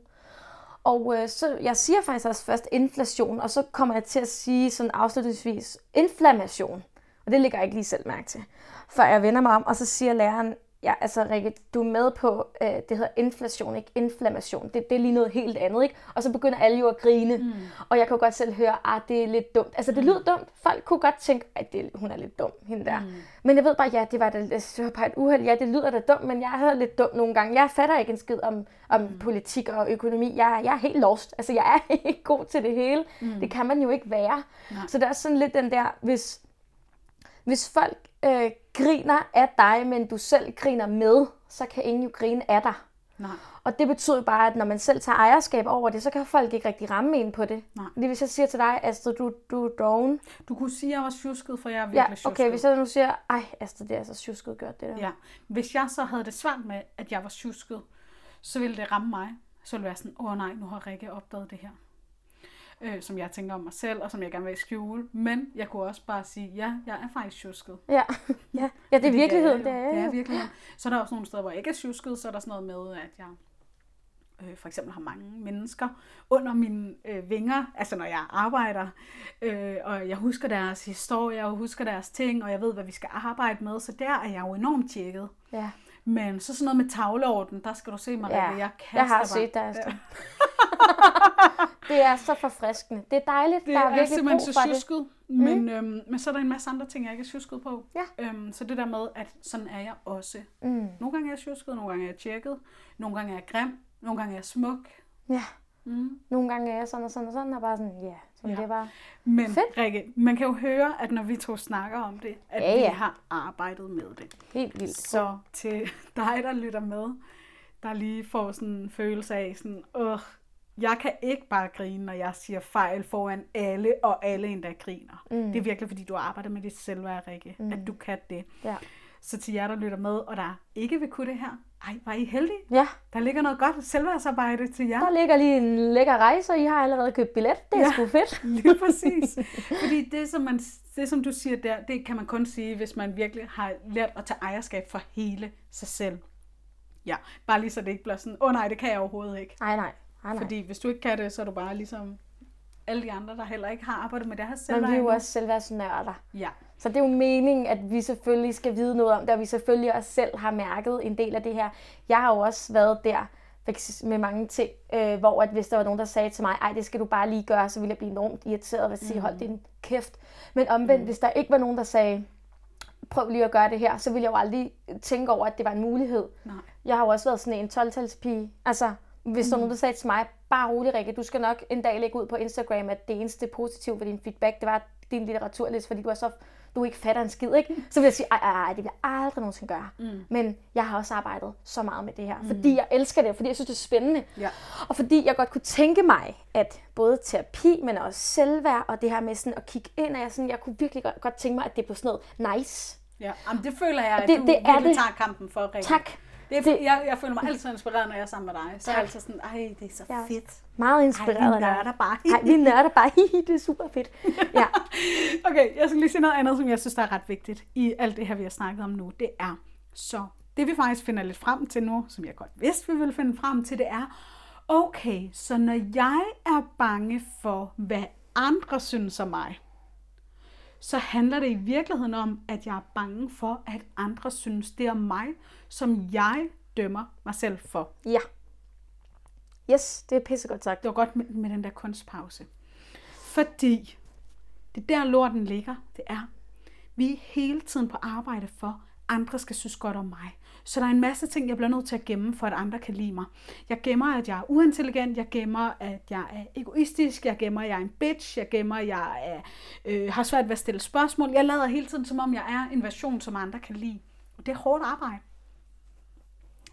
Og øh, så jeg siger faktisk også først inflation, og så kommer jeg til at sige sådan afslutningsvis inflammation. Og det ligger jeg ikke lige selv mærke til. Før jeg vender mig om, og så siger læreren, ja, altså Rikke, du er med på, øh, det hedder inflation, ikke inflammation. Det, det er lige noget helt andet, ikke? Og så begynder alle jo at grine. Mm. Og jeg kan godt selv høre, at ah, det er lidt dumt. Altså det lyder dumt. Folk kunne godt tænke, at det, hun er lidt dum, hende der. Mm. Men jeg ved bare, ja, det var, da, det var bare et uheld. Ja, det lyder da dumt, men jeg er lidt dum nogle gange. Jeg fatter ikke en skid om, om mm. politik og økonomi. Jeg, jeg er helt lost. Altså jeg er ikke god til det hele. Mm. Det kan man jo ikke være. Nej. Så det er sådan lidt den der, hvis hvis folk øh, griner af dig, men du selv griner med, så kan ingen jo grine af dig. Nej. Og det betyder bare, at når man selv tager ejerskab over det, så kan folk ikke rigtig ramme en på det. Nej. Det hvis jeg siger til dig, Astrid, du, du er doven. Du kunne sige, at jeg var tjusket, for jeg er Ja, virkelig tjusket. okay, hvis jeg nu siger, ej Astrid, det er så tjusket gjort det der. Ja. Hvis jeg så havde det svært med, at jeg var tjusket, så ville det ramme mig. Så ville det være sådan, åh oh, nej, nu har Rikke opdaget det her. Øh, som jeg tænker om mig selv, og som jeg gerne vil skjule. Men jeg kunne også bare sige, ja, jeg er faktisk tjusket. Ja, ja. ja det er virkeligheden, det er, Det er jo. virkeligheden. Så er der også nogle steder, hvor jeg ikke er tjusket, så er der sådan noget med, at jeg øh, for eksempel har mange mennesker under mine øh, vinger, altså når jeg arbejder, øh, og jeg husker deres historie, og husker deres ting, og jeg ved, hvad vi skal arbejde med, så der er jeg jo enormt tjekket. Ja. Men så sådan noget med tavleorden, der skal du se mig, Ja, jeg kaster jeg har bare. set dig. det er så forfriskende. Det er dejligt. Det der er, er, virkelig simpelthen så for det. tjusket, men, mm. øhm, men så er der en masse andre ting, jeg ikke er tjusket på. Ja. Øhm, så det der med, at sådan er jeg også. Mm. Nogle gange er jeg tjusket, nogle gange er jeg tjekket, nogle gange er jeg grim, nogle gange er jeg smuk. Ja, Mm. nogle gange er jeg sådan og sådan og sådan, og bare sådan, ja, sådan Ja. det er bare. Men Fedt. Rikke, man kan jo høre, at når vi to snakker om det, at Ja, vi ja. har arbejdet med det. Helt vildt. Så til dig, der lytter med, der lige får sådan en følelse af sådan, åh, jeg kan ikke bare grine, når jeg siger fejl foran alle, og alle endda griner. Mm. Det er virkelig, fordi du arbejder med dit selvværd, Rikke, mm. at du kan det. Ja. Så til jer, der lytter med, og der ikke vil kunne det her, ej, var I heldige? ja, Der ligger noget godt selvværdsarbejde til jer. der ligger lige en lækker rejse, og I har allerede købt billet. Det er Ja. sgu fedt. Lige præcis. Fordi det som, man, det, som du siger der, det kan man kun sige, hvis man virkelig har lært at tage ejerskab for hele sig selv. Ja, bare lige så det ikke bliver sådan, åh oh, nej, det kan jeg overhovedet ikke. Nej, nej. Nej, nej. Fordi hvis du ikke kan det, så er du bare ligesom alle de andre, der heller ikke har arbejdet med det her Men selvværd. vi er jo også selvværdsnørder. Ja, Så det er jo meningen, at vi selvfølgelig skal vide noget om det, og vi selvfølgelig også selv har mærket en del af det her. Jeg har jo også været der med mange ting, øh, hvor at hvis der var nogen, der sagde til mig, ej, det skal du bare lige gøre, så ville jeg blive enormt irriteret og sige, hold din kæft. Men omvendt, mm. hvis der ikke var nogen, der sagde, prøv lige at gøre det her, så ville jeg jo aldrig tænke over, at det var en mulighed. nej. Jeg har jo også været sådan en 12-talspige. Altså, hvis mm. der nogen, der sagde til mig, bare rolig Rikke, du skal nok en dag lægge ud på Instagram, at det eneste positive ved din feedback, det var din litteraturliste, fordi du er så du ikke fatter en skid, ikke? Så vil jeg sige, ej, ej, ej, det vil jeg aldrig nogensinde gøre. Mm. Men jeg har også arbejdet så meget med det her, mm. fordi jeg elsker det, fordi jeg synes, det er spændende. Ja. Og fordi jeg godt kunne tænke mig, at både terapi, men også selvværd, og det her med sådan at kigge ind, og jeg, sådan, jeg kunne virkelig godt, godt tænke mig, at det blev sådan noget nice. Ja, Jamen, det føler jeg, at det- du det er virkelig det. tager kampen for, Rikke. Tak. Det Det- jeg, jeg føler mig altid inspireret, når jeg er sammen med dig. Så er jeg altid sådan, ej, det er så Ja. fedt. Meget Ej, inspireret vi af dig. nørder bare. Ej, vi nørder bare. Det er super fedt. Ja. Okay, jeg skal lige sige noget andet, som jeg synes, der er ret vigtigt i alt det her, vi har snakket om nu. Det er så, det vi faktisk finder lidt frem til nu, som jeg godt vidste, vi ville finde frem til, det er, okay, så når jeg er bange for, hvad andre synes om mig, så handler det i virkeligheden om, at jeg er bange for, at andre synes det om mig, som jeg dømmer mig selv for. ja. Yes, det er pissegodt sagt. Det var godt med, med den der kunstpause. Fordi det er der lorten ligger, det er, vi er hele tiden på arbejde for, andre skal synes godt om mig. Så der er en masse ting, jeg bliver nødt til at gemme, for at andre kan lide mig. Jeg gemmer, at jeg er uintelligent. Jeg gemmer, at jeg er egoistisk. Jeg gemmer, at jeg er en bitch. Jeg gemmer, at jeg er, øh, har svært ved at stille spørgsmål. Jeg lader hele tiden, som om jeg er en version, som andre kan lide. Og det er hårdt arbejde.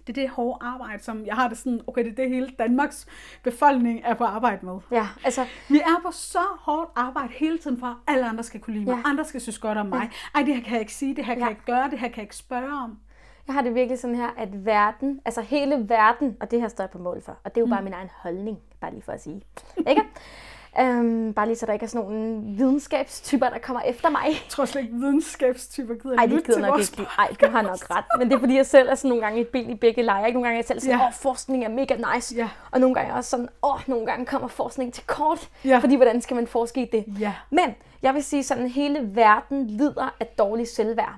Det er det hårde arbejde, som jeg har det sådan, okay, det er det hele Danmarks befolkning er på arbejde med. Ja, altså, Vi er på så hårdt arbejde hele tiden for, at alle andre skal kunne lide mig. Ja. Andre skal synes godt om mig. Ej, det her kan jeg ikke sige, det her kan Ja. jeg ikke gøre, det her kan jeg ikke spørge om. Jeg har det virkelig sådan her, at verden, altså hele verden, og det her står jeg på mål for, og det er jo bare Mm. min egen holdning, bare lige for at sige. Ikke? Øhm, bare lige så der ikke er sådan nogle videnskabstyper, der kommer efter mig. Jeg tror slet ikke, videnskabstyper gider Ej, de gider nok ikke. Ej, du har nok ret. Men det er fordi, jeg selv er sådan nogle gange et ben i begge lejre. Nogle gange er jeg selv sådan, åh, Ja. oh, forskning er mega nice. Ja. Og nogle gange er jeg også sådan, åh, oh, nogle gange kommer forskning til kort. Ja. Fordi hvordan skal man forske i det? Ja. Men jeg vil sige sådan, hele verden lider af dårlig selvværd.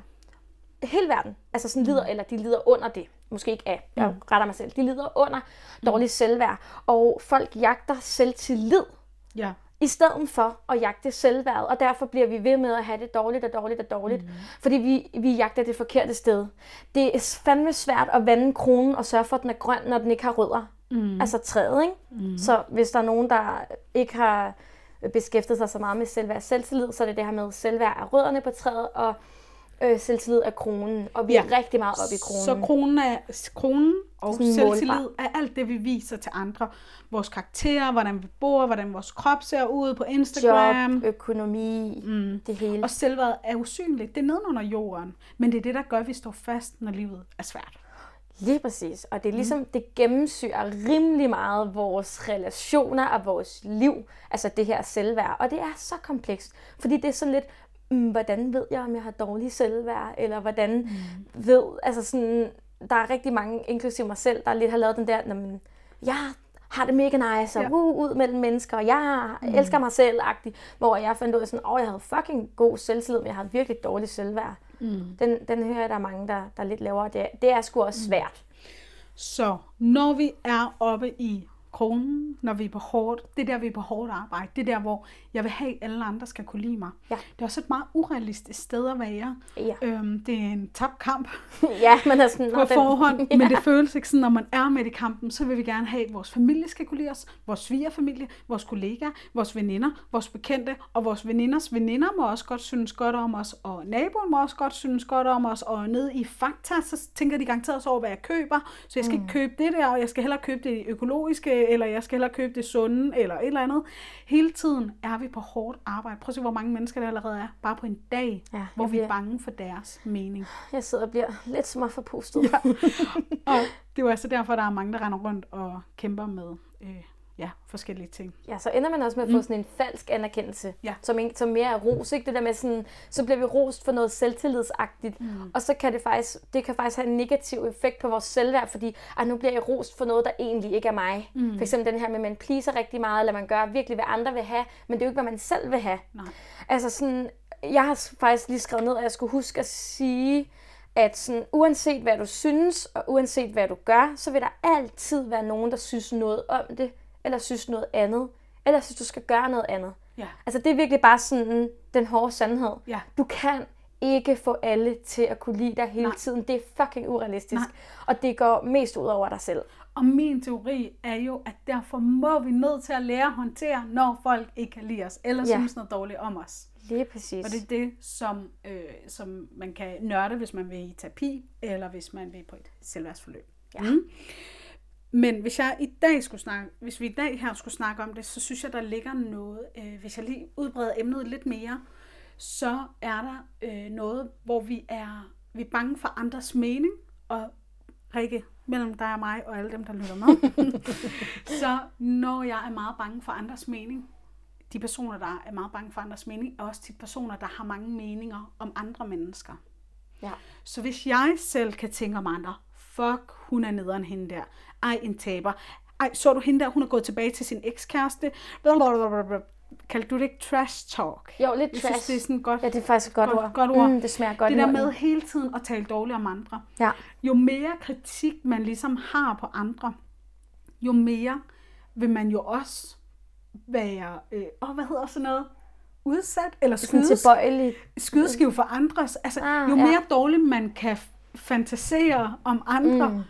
Hele verden. Altså sådan lider, eller de lider under det. Måske ikke af, jeg retter mig selv. De lider under dårlig selvværd. Og folk jagter selvtillid Ja. i stedet for at jagte selvværd, og derfor bliver vi ved med at have det dårligt og dårligt og dårligt, mm. fordi vi, vi jagter det forkerte sted. Det er fandme svært at vande kronen og sørge for, at den er grøn, når den ikke har rødder. Mm. Altså træet, ikke? Mm. Så hvis der er nogen, der ikke har beskæftiget sig så meget med selvværd og selvtillid, så er det det her med selvværd af rødderne på træet, og øh, selvtillid er kronen, og vi ja. er rigtig meget oppe i kronen. Så kronen, er, kronen og Sådan selvtillid målbar. er alt det, vi viser til andre. Vores karakterer, hvordan vi bor, hvordan vores krop ser ud på Instagram. Job, økonomi, mm. det hele. Og selvværd er usynligt. Det er nedenunder jorden. Men det er det, der gør, at vi står fast, når livet er svært. Lige præcis. Og det er ligesom, mm. det gennemsyrer rimelig meget vores relationer og vores liv. Altså det her selvværd. Og det er så komplekst. Fordi det er sådan lidt, mm, hvordan ved jeg, om jeg har dårlig selvværd? Eller hvordan mm. ved, altså sådan, der er rigtig mange, inklusive mig selv, der lidt har lavet den der, men jeg har det mega nice, og Ja. uh, ud mellem mennesker, og jeg mm. elsker mig selv, -agtig, hvor jeg fandt ud af sådan, åh, jeg havde fucking god selvtillid, men jeg havde virkelig dårlig selvværd. Mm. Den, den hører jeg, der er mange, der, der lidt laver, det, det er sgu også svært. Så når vi er oppe i kronen, når vi er på hårdt, det er der, vi er på hårdt arbejde. Det er der, hvor jeg vil have, at alle andre skal kunne lide mig. Ja. Det er også et meget urealistisk sted at være. Ja. Øhm, det er en tabt kamp ja, man er sådan, på "Nå, den- forhånd, men det føles ikke sådan, når man er med i kampen, så vil vi gerne have, at vores familie skal kunne lide os, vores svigerfamilie, vores kollegaer, vores veninder, vores bekendte, og vores veninders veninder må også godt synes godt om os, og naboen må også godt synes godt om os, og nede i Fakta, så tænker de garanteret også over, hvad jeg køber, så jeg skal mm. ikke købe det der, og jeg skal hellere købe det økologiske, eller jeg skal hellere købe det sunde, eller et eller andet. Hele tiden er vi på hårdt arbejde. Prøv at se, hvor mange mennesker der allerede er, bare på en dag, Ja, hvor vi er bange for deres mening. Jeg sidder og bliver lidt små forpustet. Ja. og det er jo altså derfor, der er mange, der render rundt og kæmper med øh, ja, forskellige ting. Ja, så ender man også med at få sådan en falsk anerkendelse, Ja. som, ikke, som mere er ros. Ikke? Det der med sådan, så bliver vi rost for noget selvtillidsagtigt, mm. og så kan det faktisk, det kan faktisk have en negativ effekt på vores selvværd, fordi ej, nu bliver jeg rost for noget, der egentlig ikke er mig. Mm. For eksempel den her med, at man pleaser rigtig meget, eller man gør virkelig, hvad andre vil have, men det er jo ikke, hvad man selv vil have. Nej. Altså sådan, jeg har faktisk lige skrevet ned, at jeg skulle huske at sige, at sådan, uanset hvad du synes, og uanset hvad du gør, så vil der altid være nogen, der synes noget om det, eller synes noget andet, eller synes, du skal gøre noget andet. Ja. Altså det er virkelig bare sådan den hårde sandhed. Ja. Du kan ikke få alle til at kunne lide dig hele Nej. Tiden. Det er fucking urealistisk. Nej. Og det går mest ud over dig selv. Og min teori er jo, at derfor må vi nødt til at lære at håndtere, når folk ikke kan lide os, eller Ja. synes noget dårligt om os. Lige præcis. Og det er det, som, øh, som man kan nørde, hvis man vil i terapi, eller hvis man vil på et selvværdsforløb. Ja. Mm. Men hvis jeg i dag skulle snakke, hvis vi i dag her skulle snakke om det, så synes jeg, der ligger noget, øh, hvis jeg lige udbreder emnet lidt mere, så er der øh, noget, hvor vi er, vi er bange for andres mening, og Rikke, mellem dig og mig og alle dem, der lytter med. så når jeg er meget bange for andres mening, de personer, der er meget bange for andres mening, er også de personer, der har mange meninger om andre mennesker. Ja. Så hvis jeg selv kan tænke om andre, fuck, hun er nederen hende der. Ej, en taber. Ej, så du hende der, hun er gået tilbage til sin ekskæreste. Kaldte du det ikke trash talk? Jo, lidt Jeg trash. synes, det er sådan godt. Ja, det er faktisk et godt, Godt- ord. godt ord. Mm, det smager godt det der med hele tiden at tale dårligt om andre. Ja. Jo mere kritik man ligesom har på andre, jo mere vil man jo også være, øh, åh, hvad hedder sådan noget? Udsat eller skydes, tilbøjelig. skydeskive for andres. Altså, Ah, jo ja. mere dårligt man kan f- fantasere om andre, mm.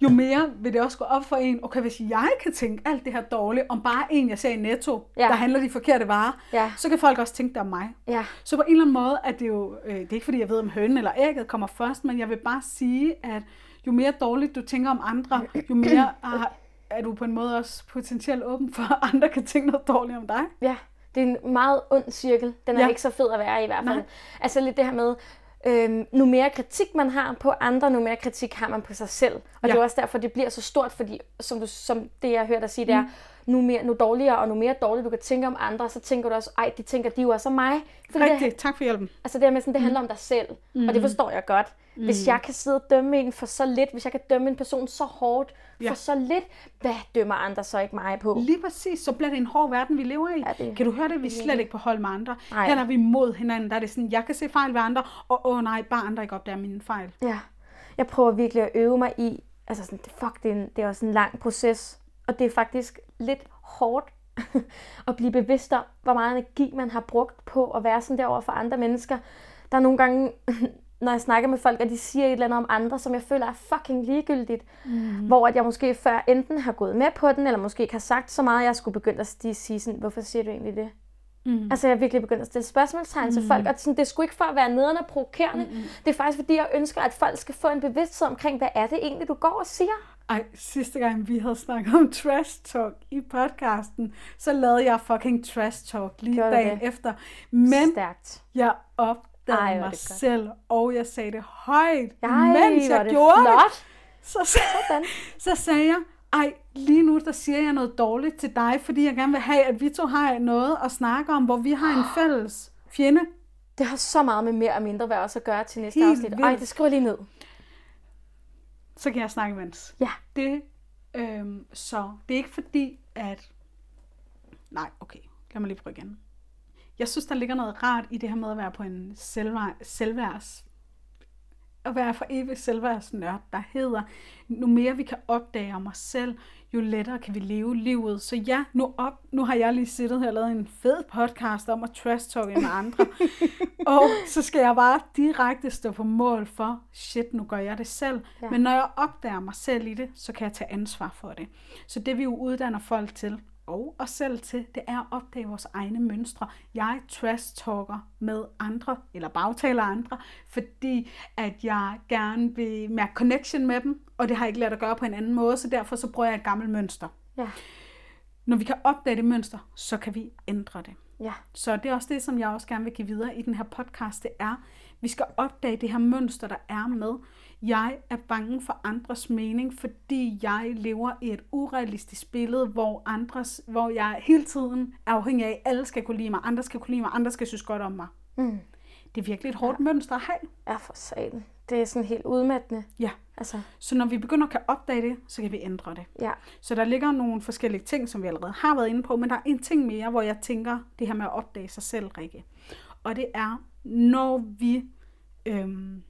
jo mere vil det også gå op for en, okay, hvis jeg kan tænke alt det her dårligt om bare en, jeg ser i Netto, Ja. der handler de forkerte varer, Ja. så kan folk også tænke det om mig. Ja. Så på en eller anden måde er det jo, øh, det er ikke fordi jeg ved, om hønen eller ægget kommer først, men jeg vil bare sige, at jo mere dårligt du tænker om andre, jo mere er, er du på en måde også potentielt åben for, at andre kan tænke noget dårligt om dig. Ja, det er en meget ond cirkel. Den er ja. ikke så fed at være i i hvert fald. Nej. Altså lidt det her med, øhm, nu mere kritik man har på andre, nu mere kritik har man på sig selv. Og ja. det er også derfor, det bliver så stort, fordi som, du, som det jeg hørt dig sige, det er, nu, mere, nu dårligere og nu mere dårligt du kan tænke om andre, så tænker du også, ej, de tænker de jo også om mig. Fordi det, Rigtigt, tak for hjælpen. altså det her med sådan, det handler om dig selv, mm. og det forstår jeg godt. Mm. Hvis jeg kan sidde og dømme en for så lidt, hvis jeg kan dømme en person så hårdt Ja. for så lidt, hvad dømmer andre så ikke mig på? Lige præcis, så bliver det en hård verden, vi lever i. Ja, det- kan du høre det? Vi er slet ikke på hold med andre. Nej. Her er vi mod hinanden. Der er det sådan, jeg kan se fejl ved andre, og åh nej, bare andre ikke opdager mine fejl. Ja, jeg prøver virkelig at øve mig i, altså sådan, det- fuck, det er, en, det er også en lang proces, og det er faktisk lidt hårdt at blive bevidst om, hvor meget energi man har brugt på at være sådan der over for andre mennesker. Der er nogle gange, når jeg snakker med folk, og de siger et eller andet om andre, som jeg føler er fucking ligegyldigt, mm. hvor at jeg måske før enten har gået med på den, eller måske ikke har sagt så meget, at jeg skulle begynde at sige- sådan, hvorfor siger du egentlig det? Mm. Altså jeg er virkelig begyndt at stille spørgsmålstegn mm. til folk, og sådan, det skulle ikke for at være nederne og provokerende. Mm. Det er faktisk fordi, jeg ønsker, at folk skal få en bevidsthed omkring, hvad er det egentlig, du går og siger. Ej, sidste gang vi havde snakket om trash talk i podcasten, så lavede jeg fucking trash talk lige Gjorde dagen det? efter. Men Stærkt. jeg opdagede Ej, mig selv, og jeg sagde det højt, Ej, mens jeg det gjorde flot. det. Så, Sådan. så sagde jeg, ej, lige nu der siger jeg noget dårligt til dig, fordi jeg gerne vil have, at vi to har noget at snakke om, hvor vi har en fælles fjende. Det har så meget med mere og mindre værd at gøre til næste Helt afsnit. Vildt. Ej, det skriver lige ned. Så kan jeg snakke imens. Ja. Det, øhm, så det er ikke fordi, at... Nej, okay. Lad mig lige prøve igen. Jeg synes, der ligger noget rart i det her med at være på en selvvær, selvværds at være for evigt selvværdsnørd, der hedder, nu mere vi kan opdage om os selv, jo lettere kan vi leve livet. Så ja, nu, op, nu har jeg lige siddet her og lavet en fed podcast om at trash talke med andre. og så skal jeg bare direkte stå på mål for, shit, nu gør jeg det selv. Ja. Men når jeg opdager mig selv i det, så kan jeg tage ansvar for det. Så det vi jo uddanner folk til, og os selv til, det er at opdage vores egne mønstre. Jeg trash-talker med andre, eller bagtaler andre, fordi at jeg gerne vil mærke connection med dem, og det har jeg ikke lært at gøre på en anden måde, så derfor så bruger jeg et gammelt mønster. Ja. Når vi kan opdage det mønster, så kan vi ændre det. Ja. Så det er også det, som jeg også gerne vil give videre i den her podcast, det er, vi skal opdage det her mønster, der er med, jeg er bange for andres mening, fordi jeg lever i et urealistisk billede, hvor, andres, hvor jeg hele tiden er afhængig af, at alle skal kunne lide mig, andre skal kunne lide mig, andre skal synes godt om mig. Mm. Det er virkelig et hårdt ja. mønster at have. Ja, for satan. Det er sådan helt udmattende. Ja. Altså. Så når vi begynder at kan opdage det, så kan vi ændre det. Ja. Så der ligger nogle forskellige ting, som vi allerede har været inde på, men der er en ting mere, hvor jeg tænker det her med at opdage sig selv, Rikke. Og det er, når vi øhm,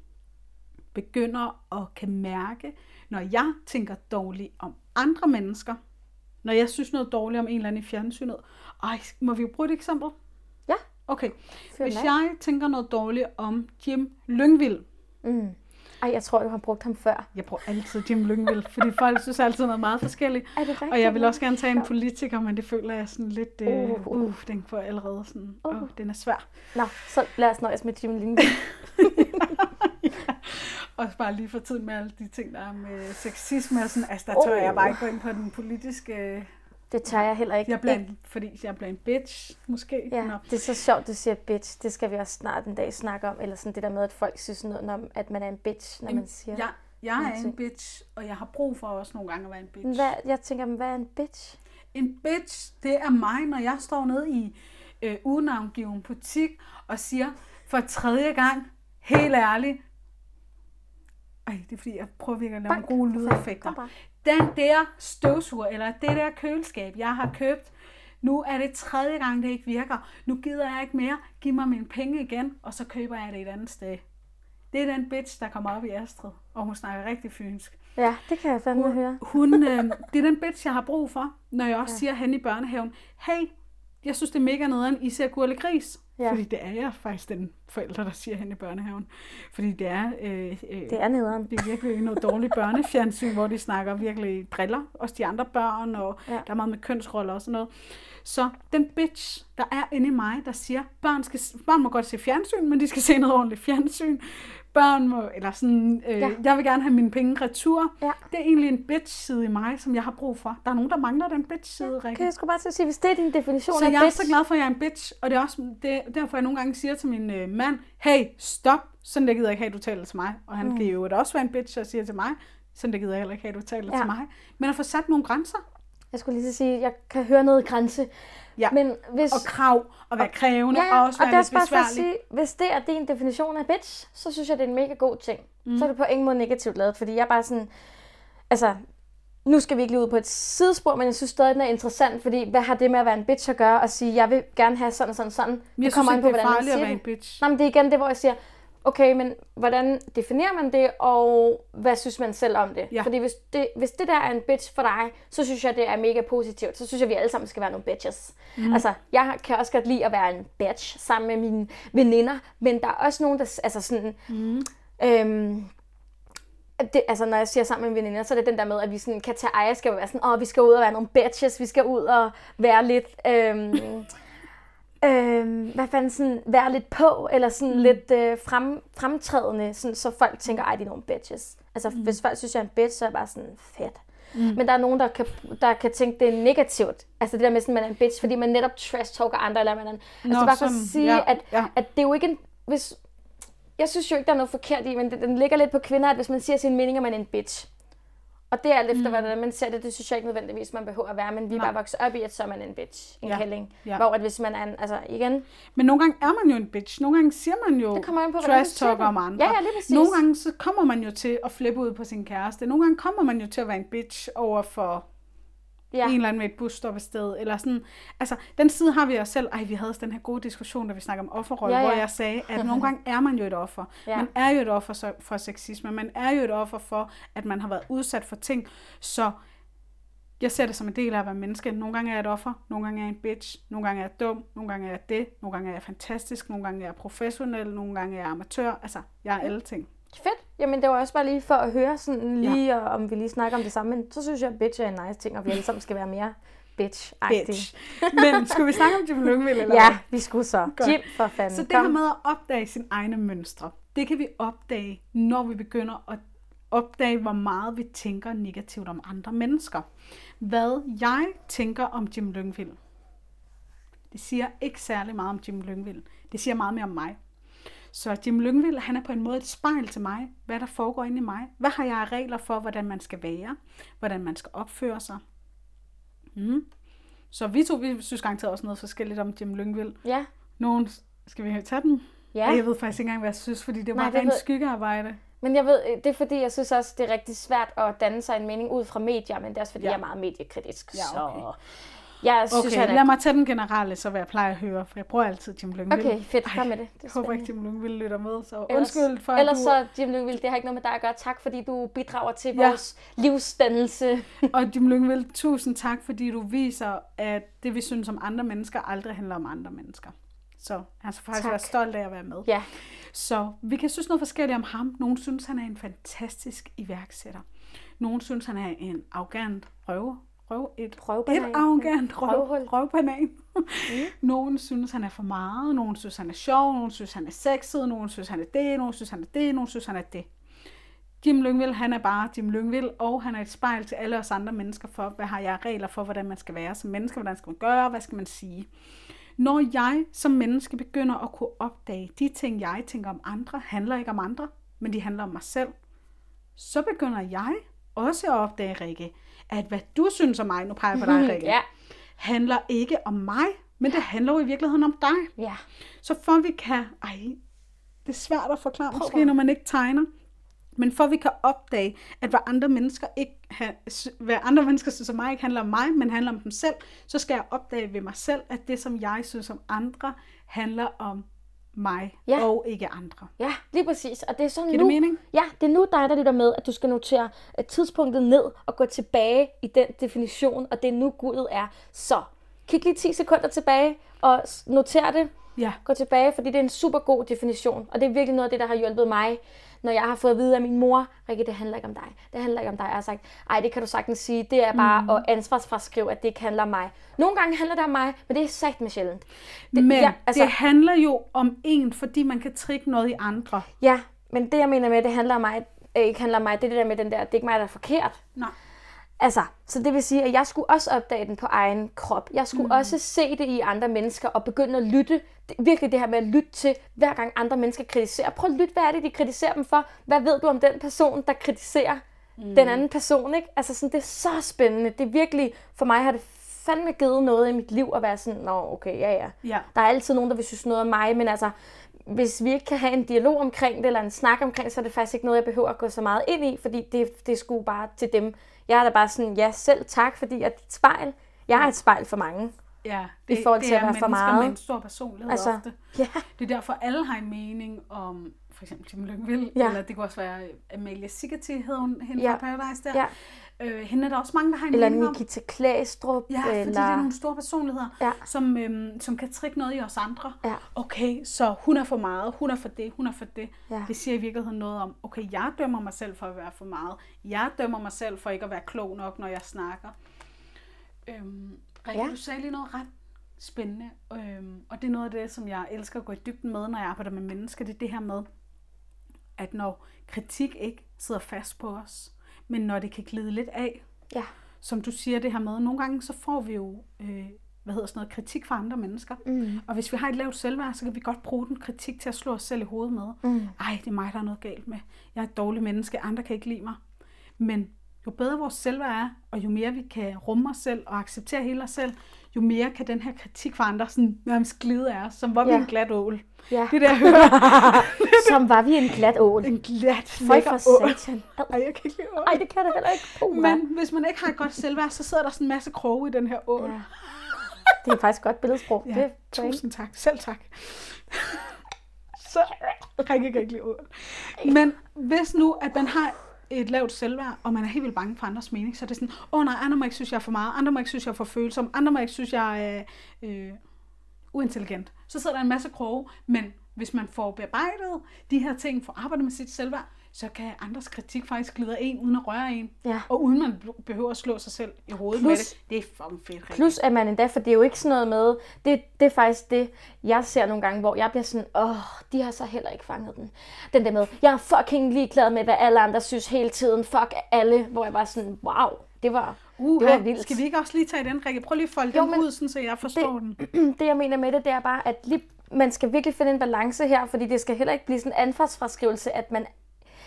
begynder at kan mærke, når jeg tænker dårligt om andre mennesker, når jeg synes noget dårligt om en eller anden i fjernsynet. Ej, må vi jo bruge et eksempel? Ja. Okay. Hvis jeg tænker noget dårligt om Jim Lyngvild. Mm. Ej, jeg tror, du har brugt ham før. Jeg bruger altid Jim Lyngvild, fordi folk synes altid noget meget forskelligt. Er det rigtigt? Og jeg vil også gerne tage en politiker, men det føler jeg sådan lidt... Uh, uh, uh den får allerede sådan... Uh. Uh, den er svær. Nå, så lad os nøjes med Jim Lyngvild. Og bare lige for tid med alle de ting, der er med sexisme og sådan. Altså, der tør oh. jeg bare ikke gå ind på den politiske... Det tør jeg heller ikke. Jeg bliver en, fordi jeg bliver en bitch, måske. Ja, Nå. det er så sjovt, du siger bitch. Det skal vi også snart en dag snakke om. Eller sådan det der med, at folk synes noget om, at man er en bitch, når en, man siger... Ja, jeg er en bitch, og jeg har brug for også nogle gange at være en bitch. Hvad, jeg tænker, hvad er en bitch? En bitch, det er mig, når jeg står nede i øh, unavngiven butik og siger for tredje gang, helt ærligt, ej, det er fordi, jeg prøver virkelig at lave nogle gode lydeffekter. Den der støvsuger, eller det der køleskab, jeg har købt, nu er det tredje gang, det ikke virker. Nu gider jeg ikke mere. Giv mig mine penge igen, og så køber jeg det et andet sted. Det er den bitch, der kommer op i Astrid, og hun snakker rigtig fynsk. Ja, det kan jeg fandme hun, høre. Hun, øh, det er den bitch, jeg har brug for, når jeg også ja. siger hen i børnehaven, hey, jeg synes, det er mega nederen, I ser gurle gris. Ja. Fordi det er jeg faktisk den forælder, der siger hen i børnehaven. Fordi det er... Øh, øh, det er nederen. Det er virkelig noget dårligt børnefjernsyn, hvor de snakker virkelig driller. Også de andre børn, og ja. der er meget med kønsroller og sådan noget. Så den bitch, der er inde i mig, der siger, børn, skal, børn må godt se fjernsyn, men de skal se noget ordentligt fjernsyn børn må, eller sådan, øh, ja. jeg vil gerne have mine penge retur. Ja. Det er egentlig en bitch-side i mig, som jeg har brug for. Der er nogen, der mangler den bitch-side, ja. Kan jeg skulle bare til at sige, hvis det er din definition så af jeg bitch. er så glad for, at jeg er en bitch, og det er også det, derfor, jeg nogle gange siger til min øh, mand, hey, stop, sådan der gider jeg ikke have, at du taler til mig. Og han mm. kan jo også være en bitch og siger til mig, sådan der gider jeg heller ikke have, at du taler ja. til mig. Men at få sat nogle grænser. Jeg skulle lige sige, at jeg kan høre noget grænse. Ja. Men hvis, og krav, og være krævende, ja, og også være og lidt besværlig. Bare sige, hvis det er din definition af bitch, så synes jeg, det er en mega god ting. Mm. Så er det på ingen måde negativt lavet, fordi jeg er bare sådan, altså, nu skal vi ikke lige ud på et sidespor, men jeg synes stadig, den er interessant, fordi hvad har det med at være en bitch at gøre, og sige, jeg vil gerne have sådan og sådan sådan. Jeg det kommer synes ikke, det er farligt at være en bitch. Nej, men det er igen det, hvor jeg siger, okay, men hvordan definerer man det, og hvad synes man selv om det? Ja. Fordi hvis det, hvis det der er en bitch for dig, så synes jeg, det er mega positivt. Så synes jeg, vi alle sammen skal være nogle bitches. Mm. Altså, jeg kan også godt lide at være en bitch sammen med mine veninder, men der er også nogen, der, altså sådan, mm. øhm, det, altså når jeg siger sammen med veninder, så er det den der med, at vi sådan kan tage ejerskab og være sådan, åh, vi skal ud og være nogle bitches, vi skal ud og være lidt, øhm, øh, hvad fanden, sådan, være lidt på, eller sådan mm. lidt øh, frem, fremtrædende, sådan, så folk tænker, ej, de er nogle bitches. Altså, mm. hvis folk synes, jeg er en bitch, så er jeg bare sådan, fedt. Mm. Men der er nogen, der kan, der kan tænke, det er negativt. Altså det der med, at man er en bitch, fordi man netop trash-talker andre, eller man er en, Nå, altså bare for at sige, ja, at, ja. at det er jo ikke en, hvis, jeg synes jo ikke, der er noget forkert i, men det, den ligger lidt på kvinder, at hvis man siger sin mening, at man er en bitch, og det er alt efter, mm. hvordan man ser det, det synes jeg ikke nødvendigvis, man behøver at være, men vi er bare vokset op i, at så er man en bitch, en ja. kælling. Ja. Hvor at hvis man er en, altså igen... Men nogle gange er man jo en bitch. Nogle gange siger man jo trash talk om andre. Ja, ja, lige præcis. Nogle gange så kommer man jo til at flippe ud på sin kæreste. Nogle gange kommer man jo til at være en bitch over for Ja. En eller anden med et busstoppested, eller sådan. Altså, den side har vi os selv. Ej, vi havde også den her gode diskussion, da vi snakker om offerrolle, ja, ja. hvor jeg sagde, at nogle gange er man jo et offer. Ja. Man er jo et offer for sexisme. Man er jo et offer for, at man har været udsat for ting. Så jeg ser det som en del af at være menneske. Nogle gange er jeg et offer, nogle gange er jeg en bitch, nogle gange er jeg dum, nogle gange er jeg det, nogle gange er jeg fantastisk, nogle gange er jeg professionel, nogle gange er jeg amatør. Altså, jeg er alle ting. Fedt. Jamen, det var også bare lige for at høre sådan lige, ja. om vi lige snakker om det samme. Men så synes jeg, at bitch er en nice ting, og vi alle sammen skal være mere bitch -agtige. Bitch. Men skulle vi snakke om Jim Lyngvild, eller Ja, vi skulle så. Godt. Jim, for fanden. Så det her med at opdage sine egne mønstre, det kan vi opdage, når vi begynder at opdage, hvor meget vi tænker negativt om andre mennesker. Hvad jeg tænker om Jim Lyngvild, det siger ikke særlig meget om Jim Lyngvild. Det siger meget mere om mig. Så Jim Lyngvild, han er på en måde et spejl til mig, hvad der foregår inde i mig. Hvad har jeg af regler for, hvordan man skal være, hvordan man skal opføre sig. Mm. Så vi to, vi synes garanteret også noget forskelligt om Jim Lyngvild. Ja. Nogen, skal vi tage den? Ja. Jeg ved faktisk ikke engang, hvad jeg synes, fordi det var rent ved... skyggearbejde. Men jeg ved, det er fordi, jeg synes også, det er rigtig svært at danne sig en mening ud fra medier, men det er også fordi, ja. jeg er meget mediekritisk. Ja, okay. Så jeg synes, okay, han er... lad mig tage den generelle, så hvad jeg plejer at høre, for jeg bruger altid Jim Lyngvild. Okay, fedt, kom med det. det jeg håber ikke, Jim Lyngvild lytter med, så ellers, undskyld for, Ellers du... så, Jim Lyngvild, det har ikke noget med dig at gøre. Tak, fordi du bidrager til ja. vores livsdannelse. og Jim Lyngvild, tusind tak, fordi du viser, at det, vi synes om andre mennesker, aldrig handler om andre mennesker. Så han skal faktisk tak. være stolt af at være med. Ja. Så vi kan synes noget forskelligt om ham. Nogle synes, han er en fantastisk iværksætter. Nogle synes, han er en arrogant røver røv, et, røvbanan. et arrogant røv, røvbanan. Mm. nogen synes, han er for meget, nogen synes, han er sjov, nogen synes, han er sexet, nogen synes, han er det, nogen synes, han er det, nogen synes, han er det. Jim Lyngvild, han er bare Jim Lyngvild, og han er et spejl til alle os andre mennesker for, hvad har jeg regler for, hvordan man skal være som menneske, hvordan skal man gøre, hvad skal man sige. Når jeg som menneske begynder at kunne opdage, de ting, jeg tænker om andre, handler ikke om andre, men de handler om mig selv, så begynder jeg også at opdage, Rikke, at hvad du synes om mig, nu peger jeg på dig, Rikke, ja. handler ikke om mig, men det handler jo i virkeligheden om dig. Ja. Så for vi kan, ej, det er svært at forklare Prøv. måske, når man ikke tegner, men for vi kan opdage, at hvad andre mennesker ikke hvad andre mennesker synes om mig ikke handler om mig, men handler om dem selv, så skal jeg opdage ved mig selv, at det, som jeg synes om andre, handler om mig ja. og ikke andre. Ja, lige præcis. Og det er sådan Giver nu, det mening? Ja, det er nu dig, der lytter med, at du skal notere tidspunktet ned og gå tilbage i den definition, og det er nu Gud er. Så kig lige 10 sekunder tilbage og noter det. Ja. Gå tilbage, fordi det er en super god definition, og det er virkelig noget af det, der har hjulpet mig når jeg har fået at vide af min mor, Rikke, det handler ikke om dig. Det handler ikke om dig. Jeg har sagt, ej, det kan du sagtens sige. Det er bare mm. at ansvarsfraskrive, at det ikke handler om mig. Nogle gange handler det om mig, men det er sagt med sjældent. Det, men ja, altså, det handler jo om en, fordi man kan trikke noget i andre. Ja, men det jeg mener med, det handler om mig, ikke handler om mig, det er det der med den der, det er ikke mig, der er forkert. Nej. Altså, så det vil sige, at jeg skulle også opdage den på egen krop. Jeg skulle mm. også se det i andre mennesker og begynde at lytte. Det, virkelig det her med at lytte til, hver gang andre mennesker kritiserer. Prøv at lytte, hvad er det, de kritiserer dem for? Hvad ved du om den person, der kritiserer mm. den anden person? Ikke? Altså, sådan, det er så spændende. Det er virkelig, for mig har det fandme givet noget i mit liv at være sådan, nå, okay, ja, ja. ja. Der er altid nogen, der vil synes noget om mig, men altså, hvis vi ikke kan have en dialog omkring det, eller en snak omkring så er det faktisk ikke noget, jeg behøver at gå så meget ind i, fordi det, det sgu bare til dem, jeg er da bare sådan, ja, selv tak, fordi er et spejl. Jeg er et spejl for mange. Ja, det, i forhold til det er at være for meget. med en stor personlighed altså, ofte. Ja. Det er derfor, alle har en mening om for eksempel Jim Lyngvild, ja. eller det kunne også være Amalia Sigerti, hed hun hende ja. fra Paradise der. Ja. Øh, hende er der også mange, der har en eller Nikita Klæstrup. Ja, fordi eller... det er nogle store personligheder, ja. som, øhm, som kan trikke noget i os andre. Ja. Okay, så hun er for meget, hun er for det, hun er for det. Ja. Det siger i virkeligheden noget om, okay, jeg dømmer mig selv for at være for meget. Jeg dømmer mig selv for ikke at være klog nok, når jeg snakker. Øhm, Rikke, ja. du sagde lige noget ret spændende. Øhm, og det er noget af det, som jeg elsker at gå i dybden med, når jeg arbejder med mennesker. Det er det her med, at når kritik ikke sidder fast på os, men når det kan glide lidt af, Ja. som du siger det her med, nogle gange så får vi jo øh, hvad hedder sådan noget, kritik fra andre mennesker. Mm. Og hvis vi har et lavt selvværd, så kan vi godt bruge den kritik til at slå os selv i hovedet med. Mm. Ej, det er mig, der er noget galt med. Jeg er et dårligt menneske, andre kan ikke lide mig. Men jo bedre vores selvværd er, og jo mere vi kan rumme os selv og acceptere hele os selv, jo mere kan den her kritik fra andre sådan nærmest glide af os, som var vi Ja. en glat ål. Ja. Det er jeg hører. Som var vi en glat ål. En glat, Føj for satan. Ej, jeg kan ikke lide ål. Ej, det kan det heller ikke. Uh, Men hvis man ikke har et godt selvværd, så sidder der sådan en masse kroge i den her ål. Ja. Det er faktisk godt billedsprog. Ja, det tusind tak. Selv tak. så Rikke kan ikke lide ål. Men hvis nu, at man har et lavt selvværd, og man er helt vildt bange for andres mening, så det er sådan, åh oh, nej, andre må ikke synes, jeg er for meget, andre må ikke synes, jeg er for følsom, andre må ikke synes, jeg er øh, øh uintelligent. Så sidder der en masse kroge, men hvis man får bearbejdet de her ting, får arbejdet med sit selvværd, så kan andres kritik faktisk glide en, uden at røre en. Ja. Og uden man behøver at slå sig selv i hovedet Plus- med det. Det er fucking fedt, Rikke. Plus at man endda, for det er jo ikke sådan noget med, det, det er faktisk det, jeg ser nogle gange, hvor jeg bliver sådan, åh, de har så heller ikke fanget den. Den der med, jeg er fucking ligeglad med, hvad alle andre synes hele tiden, fuck alle, hvor jeg var sådan, wow, det var, Uh, det var vildt. Skal vi ikke også lige tage den, Rikke? Prøv lige at folde Jo, den ud, sådan, så jeg forstår det... den. det jeg mener med det, det er bare, at lige, man skal virkelig finde en balance her, fordi det skal heller ikke blive sådan en ansvarsfraskrivelse, at man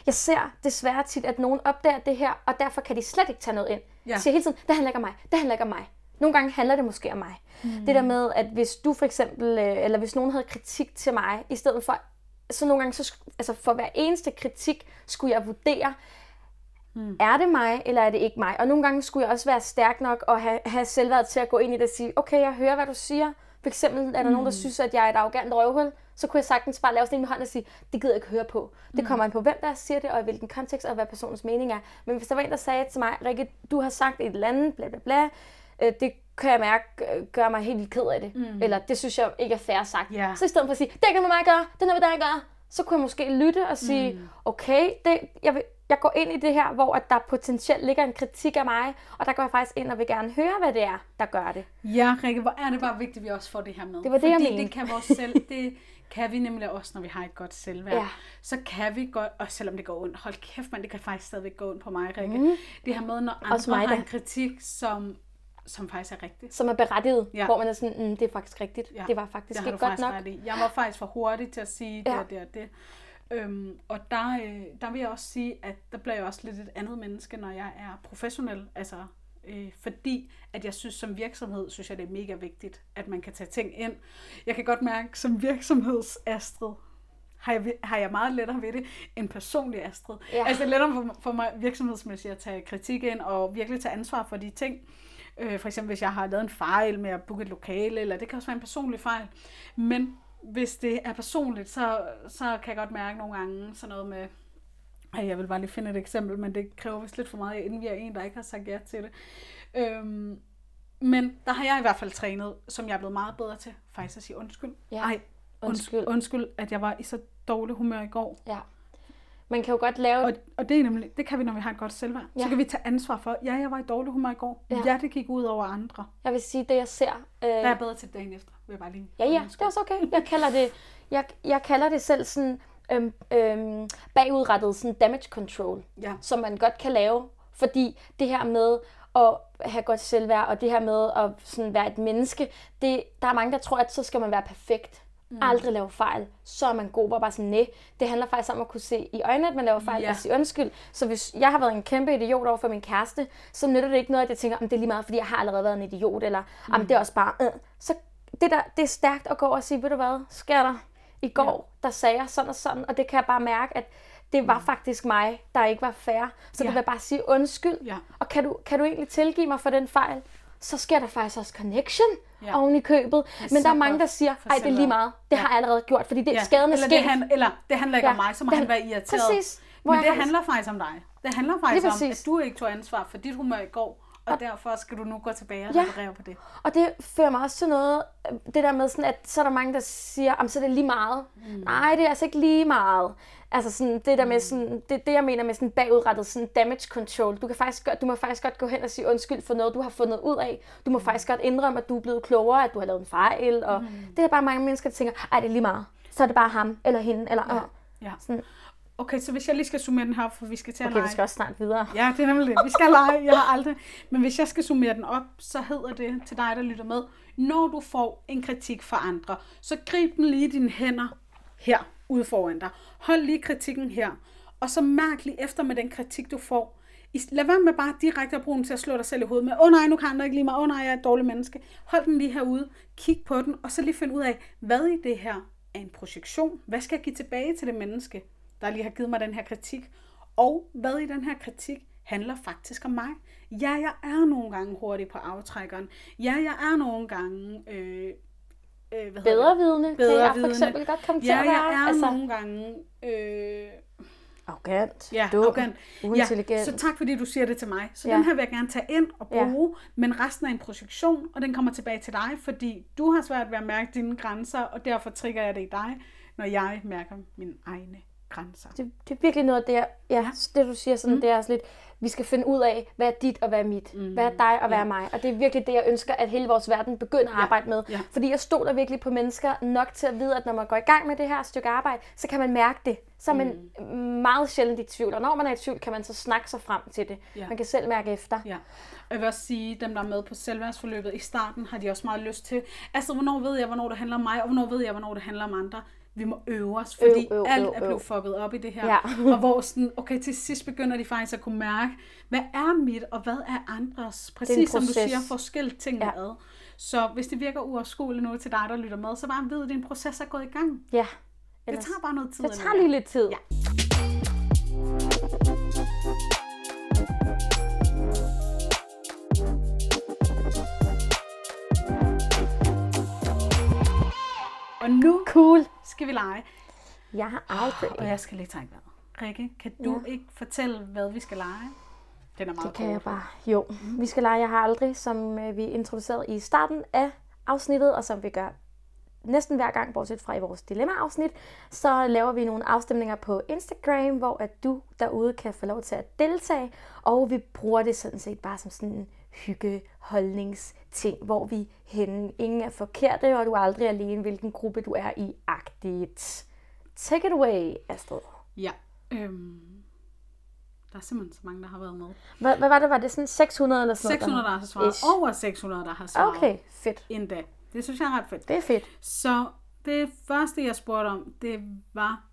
jeg ser desværre tit, at nogen opdager det her, og derfor kan de slet ikke tage noget ind. Ja. Ja. Siger hele tiden, det handler ikke om mig, det handler ikke om mig. Nogle gange handler det måske om mig. Mm. Det der med, at hvis du for eksempel, øh, eller hvis nogen havde kritik til mig, i stedet for, så nogle gange, så, altså for hver eneste kritik, skulle jeg vurdere, mm. er det mig, eller er det ikke mig? Og nogle gange skulle jeg også være stærk nok og have, have selvværd til at gå ind i det og sige, okay, jeg hører, hvad du siger. For eksempel er der mm. nogen, der synes, at jeg er et arrogant røvhul, så kunne jeg sagtens bare lave sådan en med hånden og sige, det gider jeg ikke høre på. Det kommer an på, hvem der siger det, og i hvilken kontekst, og hvad personens mening er. Men hvis der var en, der sagde til mig, Rikke, du har sagt et eller andet, bla bla bla, øh, det kan jeg mærke, øh, gør mig helt vildt ked af det. Mm. Eller det synes jeg ikke er fair sagt. Ja. Så i stedet for at sige, det noget med mig gøre, det er noget med dig at gøre, så kunne jeg måske lytte og sige, mm. okay, det, jeg, vil, jeg går ind i det her, hvor at der potentielt ligger en kritik af mig, og der går jeg faktisk ind og vil gerne høre, hvad det er, der gør det. Ja, Rikke, hvor er det bare vigtigt, at vi også får det her med. Det var det, jeg Fordi mente. det kan vores selv, det kan vi nemlig også, når vi har et godt selvværd. Ja. Så kan vi godt, og selvom det går ondt, hold kæft, men det kan faktisk stadigvæk gå ondt på mig, Rikke. Mm. Det her med, når Også andre mig har en kritik, som, som faktisk er rigtig. Som er berettiget, Ja. hvor man er sådan, mm, det er faktisk rigtigt. Ja. Det var faktisk det ikke godt faktisk nok. ret i. Jeg var faktisk for hurtig til at sige det Ja. og det og det. Øhm, og der, øh, der vil jeg også sige, at der bliver jeg også lidt et andet menneske, når jeg er professionel. Altså, øh, fordi at jeg synes, som virksomhed, synes jeg, det er mega vigtigt, at man kan tage ting ind. Jeg kan godt mærke, som virksomhedsastrid, har jeg, har jeg meget lettere ved det end personlig Astrid. Ja. Altså det er lettere for, for mig virksomhedsmæssigt at tage kritik ind og virkelig tage ansvar for de ting. Øh, for eksempel hvis jeg har lavet en fejl med at booke et lokale, eller det kan også være en personlig fejl. Men hvis det er personligt, så, så kan jeg godt mærke nogle gange sådan noget med, jeg vil bare lige finde et eksempel, men det kræver vist lidt for meget, inden vi er en, der ikke har sagt ja til det. Øhm, men der har jeg i hvert fald trænet, som jeg er blevet meget bedre til, faktisk at sige undskyld. Ja. Ej, Undskyld. undskyld. undskyld, at jeg var i så dårlig humør i går. Ja. Man kan jo godt lave... Og, og det er nemlig, det kan vi, når vi har et godt selvværd. Ja. Så kan vi tage ansvar for, ja, jeg var i dårlig humør i går. Ja, Ja. det gik ud over andre. Jeg vil sige, det jeg ser... Øh, Der er jeg bedre til dagen efter, vil jeg bare lige. Ja, ja, det er også okay. Jeg kalder det, jeg, jeg kalder det selv sådan øhm, øhm, bagudrettet sådan damage control, Ja. som man godt kan lave, fordi det her med at have godt selvværd, og det her med at sådan være et menneske, det, der er mange, der tror, at så skal man være perfekt. Mm. Aldrig lave fejl. Så er man god, hvor bare sådan, nej. Det handler faktisk om at kunne se i øjnene, at man laver fejl, Ja. og sige undskyld. Så hvis jeg har været en kæmpe idiot over for min kæreste, så nytter det ikke noget, at jeg tænker, om det er lige meget, fordi jeg har allerede været en idiot, eller om det er også bare, øh. så det, der, det er stærkt at gå og sige, ved du hvad, sker der? I går, ja. der sagde jeg sådan og sådan, og det kan jeg bare mærke, at det var faktisk mig, der ikke var fair. Så Ja. det vil bare sige undskyld. Ja. Og kan du, kan du egentlig tilgive mig for den fejl? Så sker der faktisk også connection Ja. oven i købet. Men der er mange, der siger, for ej, det er lige selvværd." meget. Det Ja. har jeg allerede gjort, fordi det, Ja. skaden er eller, sket. det han, eller det handler ikke Ja. om mig, så må Det han være irriteret. Præcis. Hvor Men det har- handler faktisk om dig. Det handler faktisk om, at du ikke tog ansvar for dit humør i går, og derfor skal du nu gå tilbage og Ja. reparere på det. Og det fører mig også til noget, øh, det der med sådan, at så er der mange, der siger, at så er det lige meget. Mm. Nej, det er altså ikke lige meget. Altså sådan, det der med sådan, det, det jeg mener med sådan bagudrettet sådan damage control. Du, kan faktisk godt, du må faktisk godt gå hen og sige undskyld for noget, du har fundet ud af. Du må faktisk godt indrømme, at du er blevet klogere, at du har lavet en fejl. Og mm. det er der bare mange mennesker, der tænker, ej, det er lige meget. Så er det bare ham eller hende. Eller, ja. Ja. Sådan. Okay, så hvis jeg lige skal summere den her, for vi skal til at Okay, vi lege. skal også snart videre. Ja, det er nemlig det. Vi skal lege. Jeg har aldrig... Men hvis jeg skal summere den op, så hedder det til dig, der lytter med. Når du får en kritik fra andre, så grib den lige i dine hænder her ude foran dig. Hold lige kritikken her. Og så mærk lige efter med den kritik, du får. Lad være med bare direkte at bruge den til at slå dig selv i hovedet med, åh oh, nej, nu kan andre ikke lide mig, åh oh, nej, jeg er et dårligt menneske. Hold den lige herude, kig på den, og så lige finde ud af, hvad i det her er en projektion? Hvad skal jeg give tilbage til det menneske, der lige har givet mig den her kritik? Og hvad i den her kritik handler faktisk om mig? Ja, jeg er nogle gange hurtig på aftrækkeren. Ja, jeg er nogle gange... Øh, øh, hvad hedder Bedre det? vidne, kan jeg for eksempel godt komme til Ja, at være. jeg er altså, nogle gange... Øh, arrogant, Ja, dum, arrogant. uintelligent. Ja, så tak fordi du siger det til mig. Så Ja. ja. den her vil jeg gerne tage ind og Ja. bruge, men resten er en projektion, og den kommer tilbage til dig, fordi du har svært ved at mærke dine grænser, og derfor trigger jeg det i dig, når jeg mærker mine egne grænser. det, det er virkelig noget af det, jeg- ja, det du siger, sådan, mm. det er også lidt, vi skal finde ud af, hvad er dit og hvad er mit. Mm. Hvad er dig og hvad er mig. Og det er virkelig det, jeg ønsker, at hele vores verden begynder at arbejde med. Ja. Fordi jeg stoler virkelig på mennesker nok til at vide, at når man går i gang med det her stykke arbejde, så kan man mærke det. Så er man mm. meget sjældent i tvivl. Og når man er i tvivl, kan man så snakke sig frem til det. Ja. Man kan selv mærke efter. Ja. Og jeg vil også sige, dem der er med på selvværdsforløbet i starten, har de også meget lyst til. Altså, hvornår ved jeg, hvornår det handler om mig, og hvornår ved jeg, hvornår det handler om andre. Vi må øve os, fordi Øv, øv, alt øv, er øv. blevet fucket op i det her. Ja. og hvor sådan, okay, til sidst begynder de faktisk at kunne mærke, hvad er mit, og hvad er andres? Præcis som du siger, få skilt tingene Ja. ad. Så hvis det virker uoverskueligt nu til dig, der lytter med, så bare ved, at din proces er gået i gang. Ja. Det Ellers- tager bare noget tid. det tager lige lidt tid. Ja. Og nu Cool. Skal vi lege. Jeg har aldrig. Og jeg skal lige trække vejret. Rikke, kan du Ja. ikke fortælle, hvad vi skal lege? Den er meget Det kan jeg kort. bare. Jo, vi skal lege Jeg har aldrig, som øh, vi introducerede i starten af afsnittet, og som vi gør næsten hver gang, bortset fra i vores dilemma-afsnit, så laver vi nogle afstemninger på Instagram, hvor at du derude kan få lov til at deltage, og vi bruger det sådan set bare som sådan en hyggeholdningsting, hvor vi henne, ingen er forkerte, og du er aldrig alene, hvilken gruppe du er i, agtigt. Take it away, Astrid. Ja. Øhm, der er simpelthen så mange, der har været med. Hvad, hvad var det? Var det sådan 600 eller sådan 600, der noget? har svaret. Ish. Over 600, der har svaret. Okay, fedt. Endda. Det synes jeg er ret fedt. Det er fedt. Så det første, jeg spurgte om, det var,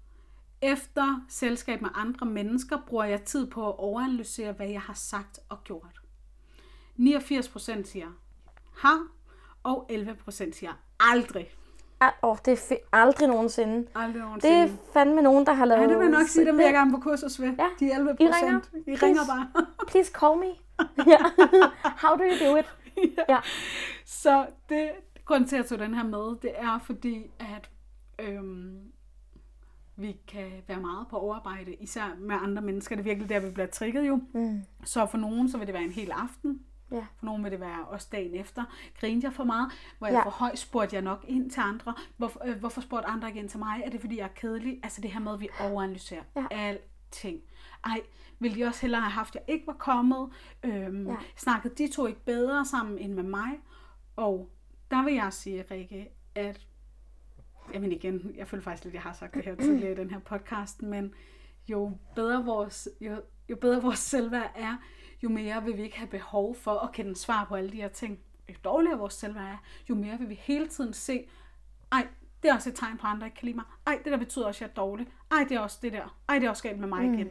efter selskab med andre mennesker, bruger jeg tid på at overanalysere, hvad jeg har sagt og gjort. 89% siger har, og 11% siger aldrig. Al- Åh, det er. Aldrig nogensinde. Aldrig Det nogensinde. er fandme nogen, der har lavet... Ja, det vil nok sige, dem vil det- jeg gerne på kursus ved. Ja. De 11 I ringer. I Please. ringer bare. Please call me. ja. How do you do it? Ja. Så det, grunden til, at jeg tog den her med, det er fordi, at øhm, vi kan være meget på overarbejde, især med andre mennesker. Det er virkelig der, vi bliver trigget jo. Mm. Så for nogen, så vil det være en hel aften. Ja. For nogen vil det være også dagen efter. Grinte jeg for meget? Hvor jeg Ja. for højt spurgte jeg nok ind til andre. Hvorfor, øh, hvorfor spurgte andre ind til mig? Er det fordi, jeg er kedelig? Altså det her med, at vi overanalyserer Ja. alting. Ej, ville de også hellere have haft, at jeg ikke var kommet? Øhm, ja. Snakkede de to ikke bedre sammen end med mig? Og der vil jeg sige, Rikke, at Jamen igen, jeg føler faktisk lidt, at jeg har sagt det her tidligere i den her podcast, men jo bedre vores, jo, jo bedre vores selvværd er, jo mere vil vi ikke have behov for at kende svar på alle de her ting. Jo dårligere vores selvværd er, jo mere vil vi hele tiden se, ej, det er også et tegn på, at andre ikke kan lide mig. Ej, det der betyder også, at jeg er dårlig. Ej, det er også det der. Ej, det er også galt med mig igen.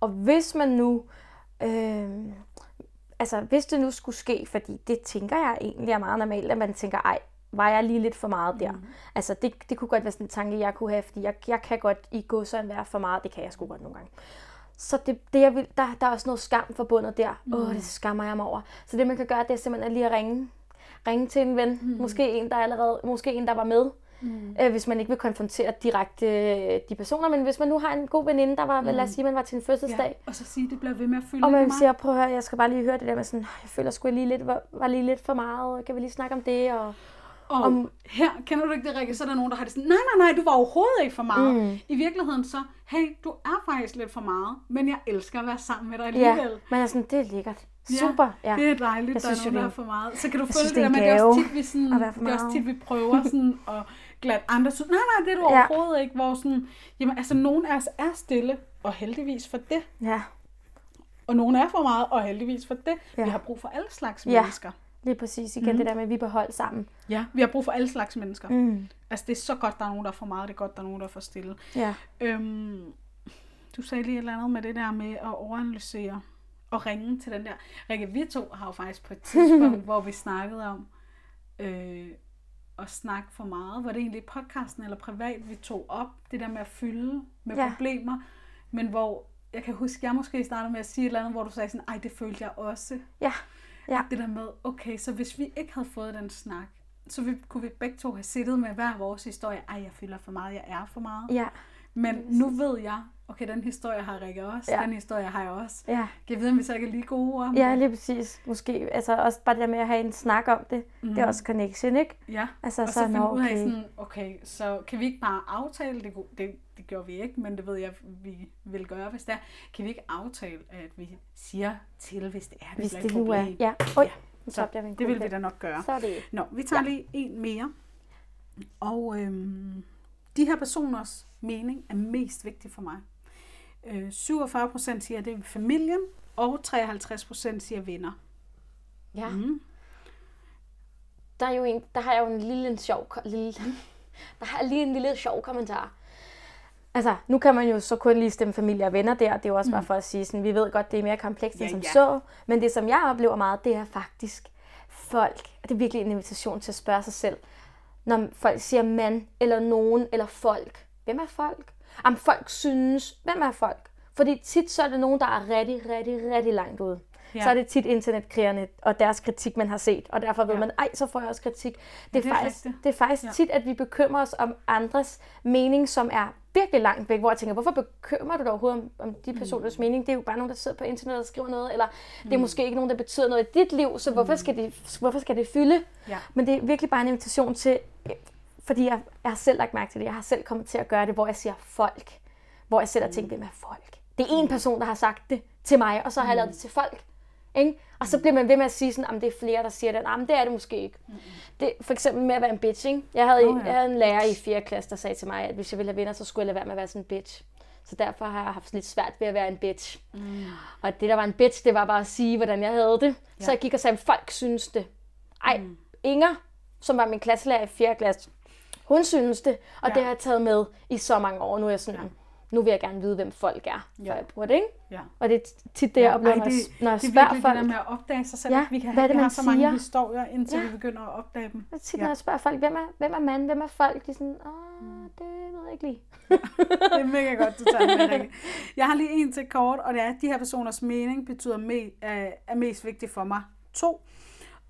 Og hvis man nu... Øh, altså, hvis det nu skulle ske, fordi det tænker jeg egentlig er meget normalt, at man tænker, ej, var jeg lige lidt for meget der? Mm. Altså, det, det kunne godt være sådan en tanke, jeg kunne have, fordi jeg, jeg kan godt i gå sådan være for meget. Det kan jeg sgu godt nogle gange. Så det, det jeg vil, der, der er også noget skam forbundet der. Åh, mm. oh, det skammer jeg mig over. Så det, man kan gøre, det er simpelthen at lige at ringe. Ringe til en ven. Mm. Måske en, der allerede, måske en, der var med. mm. øh, hvis man ikke vil konfrontere direkte øh, de personer. Men hvis man nu har en god veninde, der var, mm. lad os sige, man var til en fødselsdag. Ja, og så sige, det bliver ved med at fylde Og man siger, prøv at høre, jeg skal bare lige høre det der med sådan, jeg føler sgu lige lidt, var, var lige lidt for meget, kan vi lige snakke om det? Og, og om, her, kender du ikke det, Rikke? Så er der nogen, der har det sådan, nej, nej, nej, du var overhovedet ikke for meget. Mm. I virkeligheden så, hey, du er faktisk lidt for meget, men jeg elsker at være sammen med dig alligevel. Ja, men sådan, det er lækkert. Super, ja. Det er dejligt, jeg der synes, er nogen, der er for meget. Så kan du føle det der med, det er også tit, vi, sådan, det er også tit, vi prøver sådan at glat andre så, nej, nej, det er du ja. overhovedet ikke. Hvor sådan, jamen, altså, nogen af os er stille, og heldigvis for det. Ja. Og nogen er for meget, og heldigvis for det. Ja. Vi har brug for alle slags ja. mennesker. Lige præcis. Igen mm. det der med, at vi beholder sammen. Ja, vi har brug for alle slags mennesker. Mm. Altså, det er så godt, der er nogen, der er for meget. Det er godt, der er nogen, der er for stille. Ja. Øhm, du sagde lige et eller andet med det der med at overanalysere og ringe til den der. Rikke, vi to har jo faktisk på et tidspunkt, hvor vi snakkede om øh, at snakke for meget. Var det egentlig podcasten eller privat, vi tog op? Det der med at fylde med ja. problemer. Men hvor, jeg kan huske, jeg måske startede med at sige et eller andet, hvor du sagde sådan, ej, det følte jeg også. Ja. Ja. Det der med, okay, så hvis vi ikke havde fået den snak, så vi, kunne vi begge to have siddet med hver vores historie. Ej, jeg føler for meget, jeg er for meget. Ja. Men nu ved jeg, okay, den historie har Rikke også, ja. den historie har jeg også. Ja. Kan jeg vide, om vi så ikke er lige gode om Ja, lige præcis. Måske, altså også bare det der med at have en snak om det, mm. det er mhm. også connection, ikke? Ja, altså, og så, så finde okay. ud af sådan, okay, så kan vi ikke bare aftale, det, det, det gjorde vi ikke, men det ved jeg, vi vil gøre, hvis det er. Kan vi ikke aftale, at vi siger til, hvis det er, hvis det, det nu er, ja. Oj, ja. Så det vil vi da nok gøre. Så er det. Nå, vi tager ja. lige en mere. Og øhm, de her personers mening er mest vigtig for mig. Øh, 47 procent siger, at det er familien, og 53 procent siger venner. Ja. Mm. Der, er jo en, der har jeg jo en lille en sjov, lille, der har lige en lille sjov kommentar. Altså, nu kan man jo så kun lige stemme familie og venner der, det er jo også mm. bare for at sige, sådan, vi ved godt, det er mere komplekst end ja, som ja. så, men det som jeg oplever meget, det er faktisk folk, det er virkelig en invitation til at spørge sig selv, når folk siger mand, eller nogen, eller folk. Hvem er folk? Om folk synes, hvem er folk? Fordi tit så er det nogen, der er rigtig, rigtig, rigtig langt ude. Ja. Så er det tit internetkrigerne og deres kritik, man har set, og derfor ved ja. man, ej, så får jeg også kritik. Det er, det er faktisk, det. det er faktisk ja. tit, at vi bekymrer os om andres mening, som er virkelig langt væk, hvor jeg tænker, hvorfor bekymrer du dig overhovedet om, om de personers mm. mening? Det er jo bare nogen, der sidder på internettet og skriver noget, eller mm. det er mm. måske ikke nogen, der betyder noget i dit liv, så hvorfor, mm. skal, det, hvorfor skal det fylde? Ja. Men det er virkelig bare en invitation til, fordi jeg, jeg har selv lagt mærke til det, jeg har selv kommet til at gøre det, hvor jeg siger folk, hvor jeg selv har tænkt, hvem er folk? Det er en mm. person, der har sagt det til mig, og så har jeg lavet det til folk. Ikke? Og så bliver man ved med at sige sådan, at det er flere, der siger det. Nej, det er det måske ikke. Det, for eksempel med at være en bitch. Ikke? Jeg, havde, oh, ja. jeg havde en lærer i 4. klasse, der sagde til mig, at hvis jeg ville have venner, så skulle jeg lade være med at være sådan en bitch. Så derfor har jeg haft lidt svært ved at være en bitch. Mm. Og det, der var en bitch, det var bare at sige, hvordan jeg havde det. Ja. Så jeg gik og sagde, at folk synes det. Ej, mm. Inger, som var min klasselærer i 4. klasse, hun synes det. Og ja. det har jeg taget med i så mange år. Nu er jeg sådan, ja nu vil jeg gerne vide, hvem folk er, ja. jeg bruger det, ikke? Ja. Og det er tit det, jeg oplever, Ej, det, når jeg spørger folk. Det er det der med at opdage sig selv. Ja, vi kan, hvad er det, vi har så siger? mange historier, indtil ja. vi begynder at opdage dem. Og tit, ja. når jeg spørger folk, hvem er, hvem er mand, hvem er folk, de er sådan, åh, det ved jeg ikke lige. det er mega godt, du tager det med, Jeg har lige en til kort, og det er, at de her personers mening betyder me, er, er mest vigtigt for mig. To,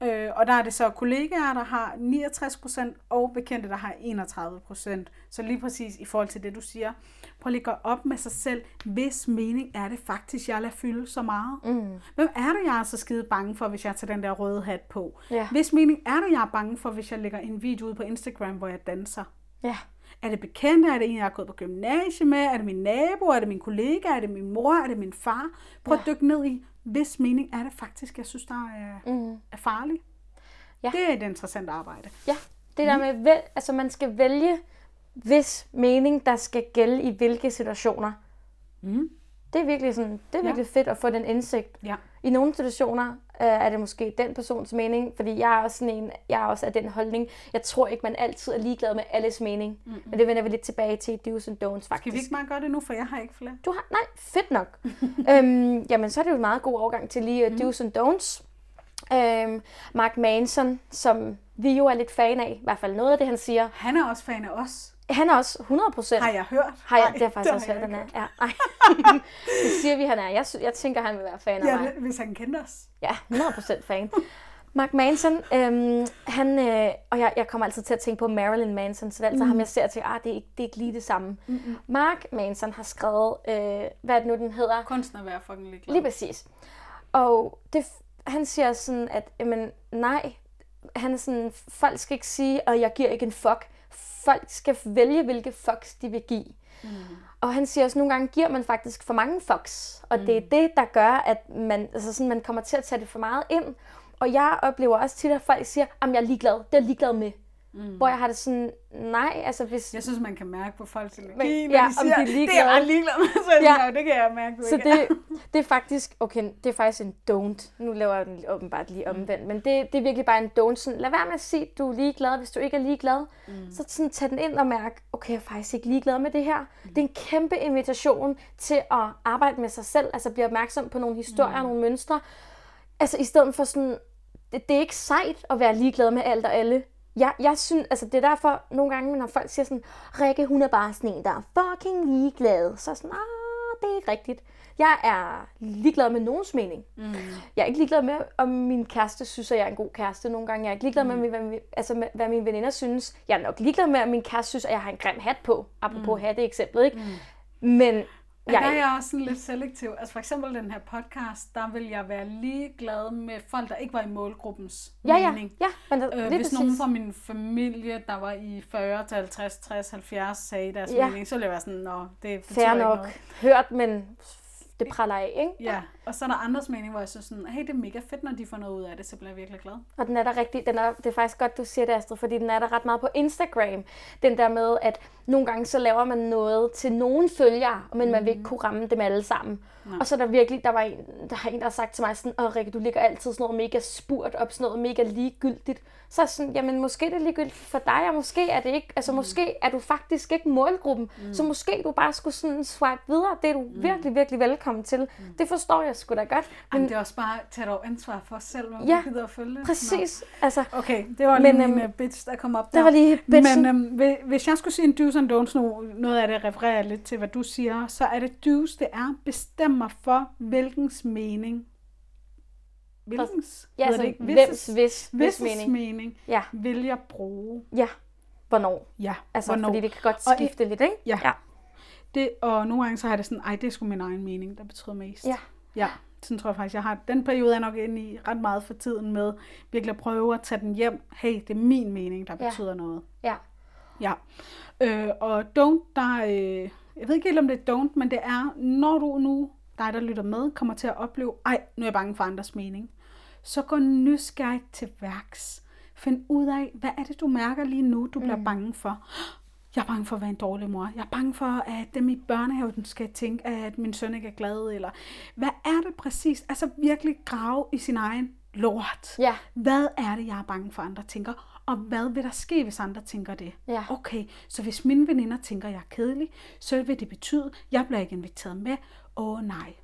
Øh, og der er det så kollegaer, der har 69%, og bekendte, der har 31%. Så lige præcis i forhold til det, du siger. Prøv lige at gå op med sig selv. Hvis mening er det faktisk, jeg lader fylde så meget? Mm. Hvem er det, jeg er så skide bange for, hvis jeg tager den der røde hat på? Ja. Hvis mening er det, jeg er bange for, hvis jeg lægger en video ud på Instagram, hvor jeg danser? Ja. Er det bekendte? Er det en, jeg har gået på gymnasiet med? Er det min nabo? Er det min kollega? Er det min mor? Er det min far? Prøv ja. at dykke ned i, hvis mening er det faktisk, jeg synes, der er, mm. er farligt. Ja. Det er et interessant arbejde. Ja, det der mm. med, altså man skal vælge, hvis mening, der skal gælde i hvilke situationer. Mm. Det er virkelig, sådan, det er virkelig ja. fedt at få den indsigt. Ja. I nogle situationer øh, er det måske den persons mening, fordi jeg er også sådan en, jeg er også af den holdning. Jeg tror ikke, man altid er ligeglad med alles mening. Mm-hmm. Men det vender vi lidt tilbage til do's and don'ts, faktisk. Skal vi ikke bare gøre det nu, for jeg har ikke flere? Du har, nej, fedt nok. øhm, jamen, så er det jo en meget god overgang til lige uh, do's and don'ts. Øhm, Mark Manson, som vi jo er lidt fan af, i hvert fald noget af det, han siger. Han er også fan af os. Han er også 100 procent. Har jeg hørt? Har jeg, det er faktisk også hørt, han er. Ja, ej. det siger vi, han er. Jeg, jeg tænker, han vil være fan af ja, mig. hvis han kender os. Ja, 100 procent fan. Mark Manson, øhm, han, øh, og jeg, jeg kommer altid til at tænke på Marilyn Manson, så det er altid mm. ham, jeg ser til, ah, det er, ikke, det er ikke lige det samme. Mm-hmm. Mark Manson har skrevet, øh, hvad er det nu, den hedder? Kunsten at være fucking ligeglad. Lige præcis. Og det, han siger sådan, at jamen, nej, han er sådan, folk skal ikke sige, at jeg giver ikke en fuck. Folk skal vælge, hvilke fucks de vil give. Mm. Og han siger også, at nogle gange giver man faktisk for mange fucks. Og mm. det er det, der gør, at man, altså sådan, man kommer til at tage det for meget ind. Og jeg oplever også tit, at folk siger, at jeg er ligeglad. Det er jeg ligeglad med. Mm. Hvor jeg har det sådan, nej, altså hvis... Jeg synes, man kan mærke på folks energi, Men, når ja, de siger, om de er det er jeg ret ligeglad med, så Ja. det kan jeg mærke, du Så ikke det, det er faktisk, okay, det er faktisk en don't. Nu laver jeg den åbenbart lige omvendt, men det, det er virkelig bare en don't. Sådan, lad være med at sige, at du er ligeglad. Hvis du ikke er ligeglad, mm. så sådan, tag den ind og mærk, okay, jeg er faktisk ikke ligeglad med det her. Mm. Det er en kæmpe invitation til at arbejde med sig selv, altså blive opmærksom på nogle historier, mm. nogle mønstre. Altså i stedet for sådan, det, det er ikke sejt at være ligeglad med alt og alle. Jeg, jeg synes, altså det er derfor nogle gange, når folk siger sådan, Rikke, hun er bare sådan en, der er fucking ligeglad. Så sådan, ah, det er ikke rigtigt. Jeg er ligeglad med nogens mening. Mm. Jeg er ikke ligeglad med, om min kæreste synes, at jeg er en god kæreste nogle gange. Jeg er ikke ligeglad med, hvad, min- altså med, hvad mine veninder synes. Jeg er nok ligeglad med, at min kæreste synes, at jeg har en grim hat på. Apropos mm. hatte eksemplet, ikke? Mm. Men Men der er jeg, jeg også sådan lidt selektiv. Altså for eksempel den her podcast, der vil jeg være lige glad med folk, der ikke var i målgruppens ja, ja, mening. ja, men det, Øh, hvis præcis. nogen fra min familie, der var i 40 til 50, 60, 70, sagde deres Ja. mening, så ville jeg være sådan, nå, det betyder Fair ikke nok. noget. Hørt, men det praller af, ikke? Ja, og så er der andres mening, hvor jeg synes sådan, hey, det er mega fedt, når de får noget ud af det, så bliver jeg virkelig glad. Og den er der rigtig, den er, det er faktisk godt, du siger det, Astrid, fordi den er der ret meget på Instagram. Den der med, at nogle gange så laver man noget til nogen følgere, men man vil ikke kunne ramme dem alle sammen. Og så er der virkelig, der var en, der har en, der har sagt til mig sådan, åh Rikke, du ligger altid sådan noget mega spurt op, sådan noget mega ligegyldigt. Så er sådan, jamen måske er det ligegyldigt for dig, og måske er det ikke, altså måske er du faktisk ikke målgruppen, så måske du bare skulle sådan swipe videre, det er du virkelig, virkelig velkommen til. Det forstår jeg sgu da godt. Men det er også bare at tage ansvar for os selv, hvor Ja, vi gider at følge det. Præcis, altså. Okay, det var lige Men, min øhm, uh, bitch, der kom op der. det var lige bitchen. Men øhm, hvi- hvis jeg skulle sige en do's and don'ts nu, noget af det refererer lidt til, hvad du siger, så er det do's, det er bestem mig for, hvilkens mening. Hvilkens? ja, altså, det ikke? hvems, hvis, hvis Hvis mening. mening Ja, vil jeg bruge. ja. Hvornår? Ja, Altså, hvornår? fordi det kan godt Og skifte lidt, ikke? Ja. ja. Det, og nogle gange så har jeg det sådan, ej, det er sgu min egen mening, der betyder mest. Ja. Ja, sådan tror jeg faktisk, jeg har. Den periode er nok inde i ret meget for tiden med virkelig at prøve at tage den hjem. Hey, det er min mening, der Ja. betyder noget. Ja. Ja. Øh, og don't, der, øh, jeg ved ikke helt, om det er don't, men det er, når du nu, dig der lytter med, kommer til at opleve, ej, nu er jeg bange for andres mening, så gå nysgerrigt til værks. Find ud af, hvad er det, du mærker lige nu, du bliver bange for. Jeg er bange for at være en dårlig mor. Jeg er bange for, at dem i børnehaven skal tænke, at min søn ikke er glad. Eller hvad er det præcis? Altså virkelig grave i sin egen lort. Ja. Hvad er det, jeg er bange for, andre tænker? Og hvad vil der ske, hvis andre tænker det? Ja. Okay, så hvis mine veninder tænker, at jeg er kedelig, så vil det betyde, at jeg bliver ikke inviteret med. Åh nej.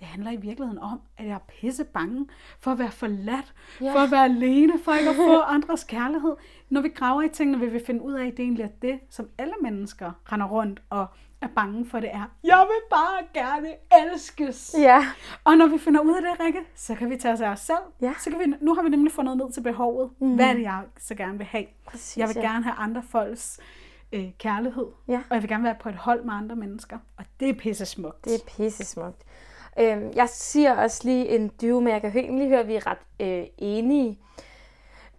Det handler i virkeligheden om, at jeg er pisse bange for at være forladt, Ja. for at være alene, for ikke at få andres kærlighed. Når vi graver i tingene, vil vi finde ud af, at det egentlig er det, som alle mennesker render rundt og er bange for, det er. Jeg vil bare gerne elskes. Ja. Og når vi finder ud af det, Rikke, så kan vi tage os af os selv. Ja. Så kan vi, nu har vi nemlig fundet ned til behovet. Mm. Hvad er det, jeg så gerne vil have? Præcis, jeg vil ja. gerne have andre folks øh, kærlighed. Ja. Og jeg vil gerne være på et hold med andre mennesker. Og det er pisse smukt. Det er pisse smukt. Øhm, jeg siger også lige en dyve, men jeg kan egentlig høre, at vi er ret øh, enige.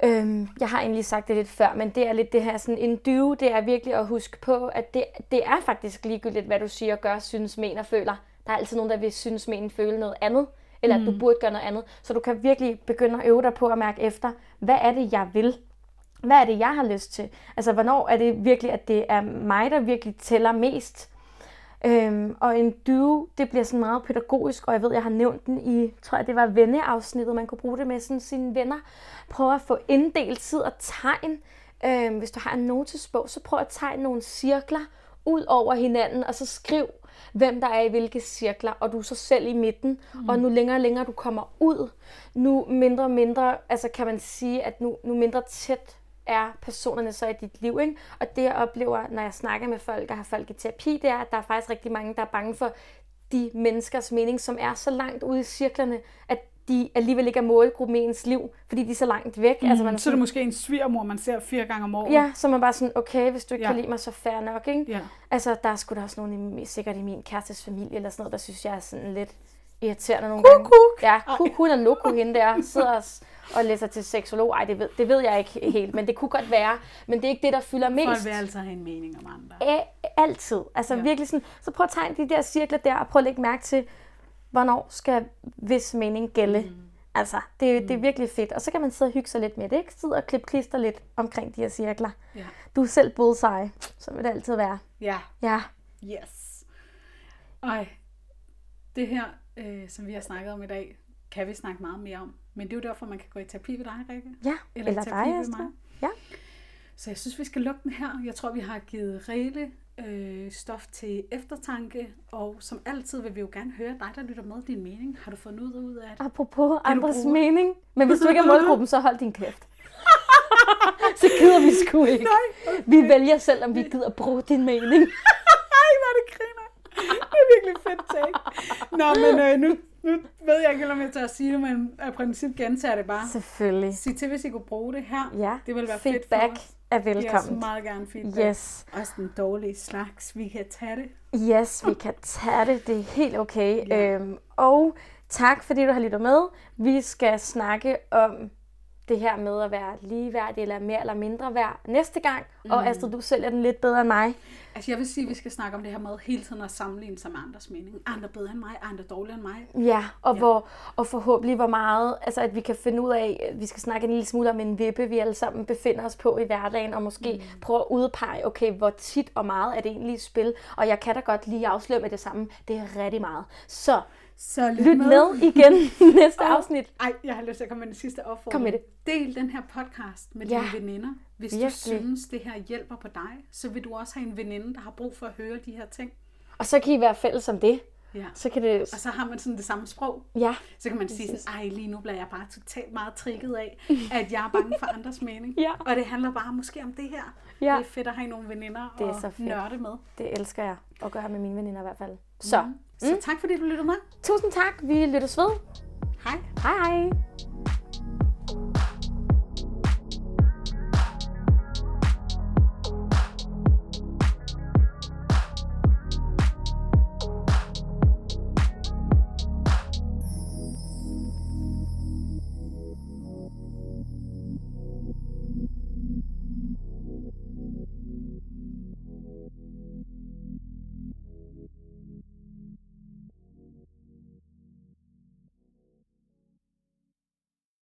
Øhm, jeg har egentlig sagt det lidt før, men det er lidt det her sådan en dyve, det er virkelig at huske på, at det, det er faktisk ligegyldigt, hvad du siger, gør, synes, mener, føler. Der er altid nogen, der vil synes, mene, føle noget andet, eller mm. at du burde gøre noget andet. Så du kan virkelig begynde at øve dig på at mærke efter, hvad er det, jeg vil? Hvad er det, jeg har lyst til? Altså, hvornår er det virkelig, at det er mig, der virkelig tæller mest? Øhm, og en duo, det bliver sådan meget pædagogisk, og jeg ved, jeg har nævnt den i, tror jeg, det var venneafsnittet, man kunne bruge det med sådan sine venner. Prøv at få inddelt tid og tegn. Øhm, hvis du har en notesbog, så prøv at tegne nogle cirkler ud over hinanden, og så skriv, hvem der er i hvilke cirkler, og du er så selv i midten. Mm. Og nu længere og længere du kommer ud, nu mindre og mindre, altså kan man sige, at nu, nu mindre tæt er personerne så i dit liv. Ikke? Og det jeg oplever, når jeg snakker med folk og har folk i terapi, det er, at der er faktisk rigtig mange, der er bange for de menneskers mening, som er så langt ude i cirklerne, at de alligevel ikke er målgruppen i ens liv, fordi de er så langt væk. Mm, altså, man er så er det måske en svigermor, man ser fire gange om året. Ja, så man bare sådan, okay, hvis du ikke ja. kan lide mig, så fair nok, ikke? Ja. Altså, der er sgu da også nogen, i, sikkert i min kærestes familie, eller sådan noget, der synes, jeg er sådan lidt irriterende nogle kuk, Kuk. Ja, kuk, hun er noko hende der, sidder og, og læser til seksolog. Ej, det ved, det ved jeg ikke helt, men det kunne godt være. Men det er ikke det, der fylder mest. Folk vil altid have en mening om andre. Æ, altid. Altså ja. virkelig sådan, så prøv at tegne de der cirkler der, og prøv at lægge mærke til, hvornår skal vis mening gælde. Mm. Altså, det, mm. det er virkelig fedt. Og så kan man sidde og hygge sig lidt med det, ikke? Sidde og klippe klister lidt omkring de her cirkler. Ja. Du er selv bullseye, så vil det altid være. Ja. Ja. Yes. Ej, det her, øh, som vi har snakket om i dag, kan vi snakke meget mere om. Men det er jo derfor, man kan gå i terapi ved dig, Rikke. Ja, eller, eller dig, Astrid. Ja. Så jeg synes, vi skal lukke den her. Jeg tror, vi har givet regel øh, stof til eftertanke, og som altid vil vi jo gerne høre dig, der lytter med din mening. Har du fundet ud ud af det? Apropos det, andres mening. Men hvis du ikke er målgruppen, så hold din kæft. så gider vi sgu ikke. Nej, okay. Vi vælger selv, om vi gider bruge din mening. Ej, hvor det griner. Det er virkelig fedt take. Nå, men øh, nu, nu ved jeg ikke, om jeg tager at sige det, men af princip gentager det bare. Selvfølgelig. Sig til, hvis I kunne bruge det her. Ja, det vil være feedback fedt for os er velkommen. Yes, meget gerne feedback. Yes. Også den dårlige slags. Vi kan tage det. Yes, vi kan tage det. Det er helt okay. Ja. Øhm, og tak, fordi du har lyttet med. Vi skal snakke om det her med at være ligeværdig eller mere eller mindre værd næste gang. Mm. Og Astrid, du sælger den lidt bedre end mig. Altså jeg vil sige, at vi skal snakke om det her med hele tiden at sammenligne sig med andres mening. Andre bedre end mig, andre dårligere end mig. Ja, og, ja. Hvor, og forhåbentlig hvor meget, altså at vi kan finde ud af, at vi skal snakke en lille smule om en vippe, vi alle sammen befinder os på i hverdagen, og måske mm. prøve at udpege, okay, hvor tit og meget er det egentlig et spil. Og jeg kan da godt lige afsløre med det samme, det er rigtig meget. Så så lyt, lyt med. med igen næste oh, afsnit. Ej, jeg har lyst til at komme med den sidste opfordring. Kom med det. Del den her podcast med ja. dine veninder. Hvis Virkelig. du synes, det her hjælper på dig, så vil du også have en veninde, der har brug for at høre de her ting. Og så kan I være fælles om det. Ja. Så kan det... Og så har man sådan det samme sprog. Ja. Så kan man sige sådan, ej lige nu bliver jeg bare totalt meget trigget af, at jeg er bange for andres mening. ja. Og det handler bare måske om det her. Ja. Det er fedt at have nogle veninder det er og så fedt. nørde med. Det elsker jeg at gøre med mine veninder i hvert fald. Så. Mm. Så tak fordi du lyttede med. Tusind tak. Vi lyttes ved. Hej. Hej hej.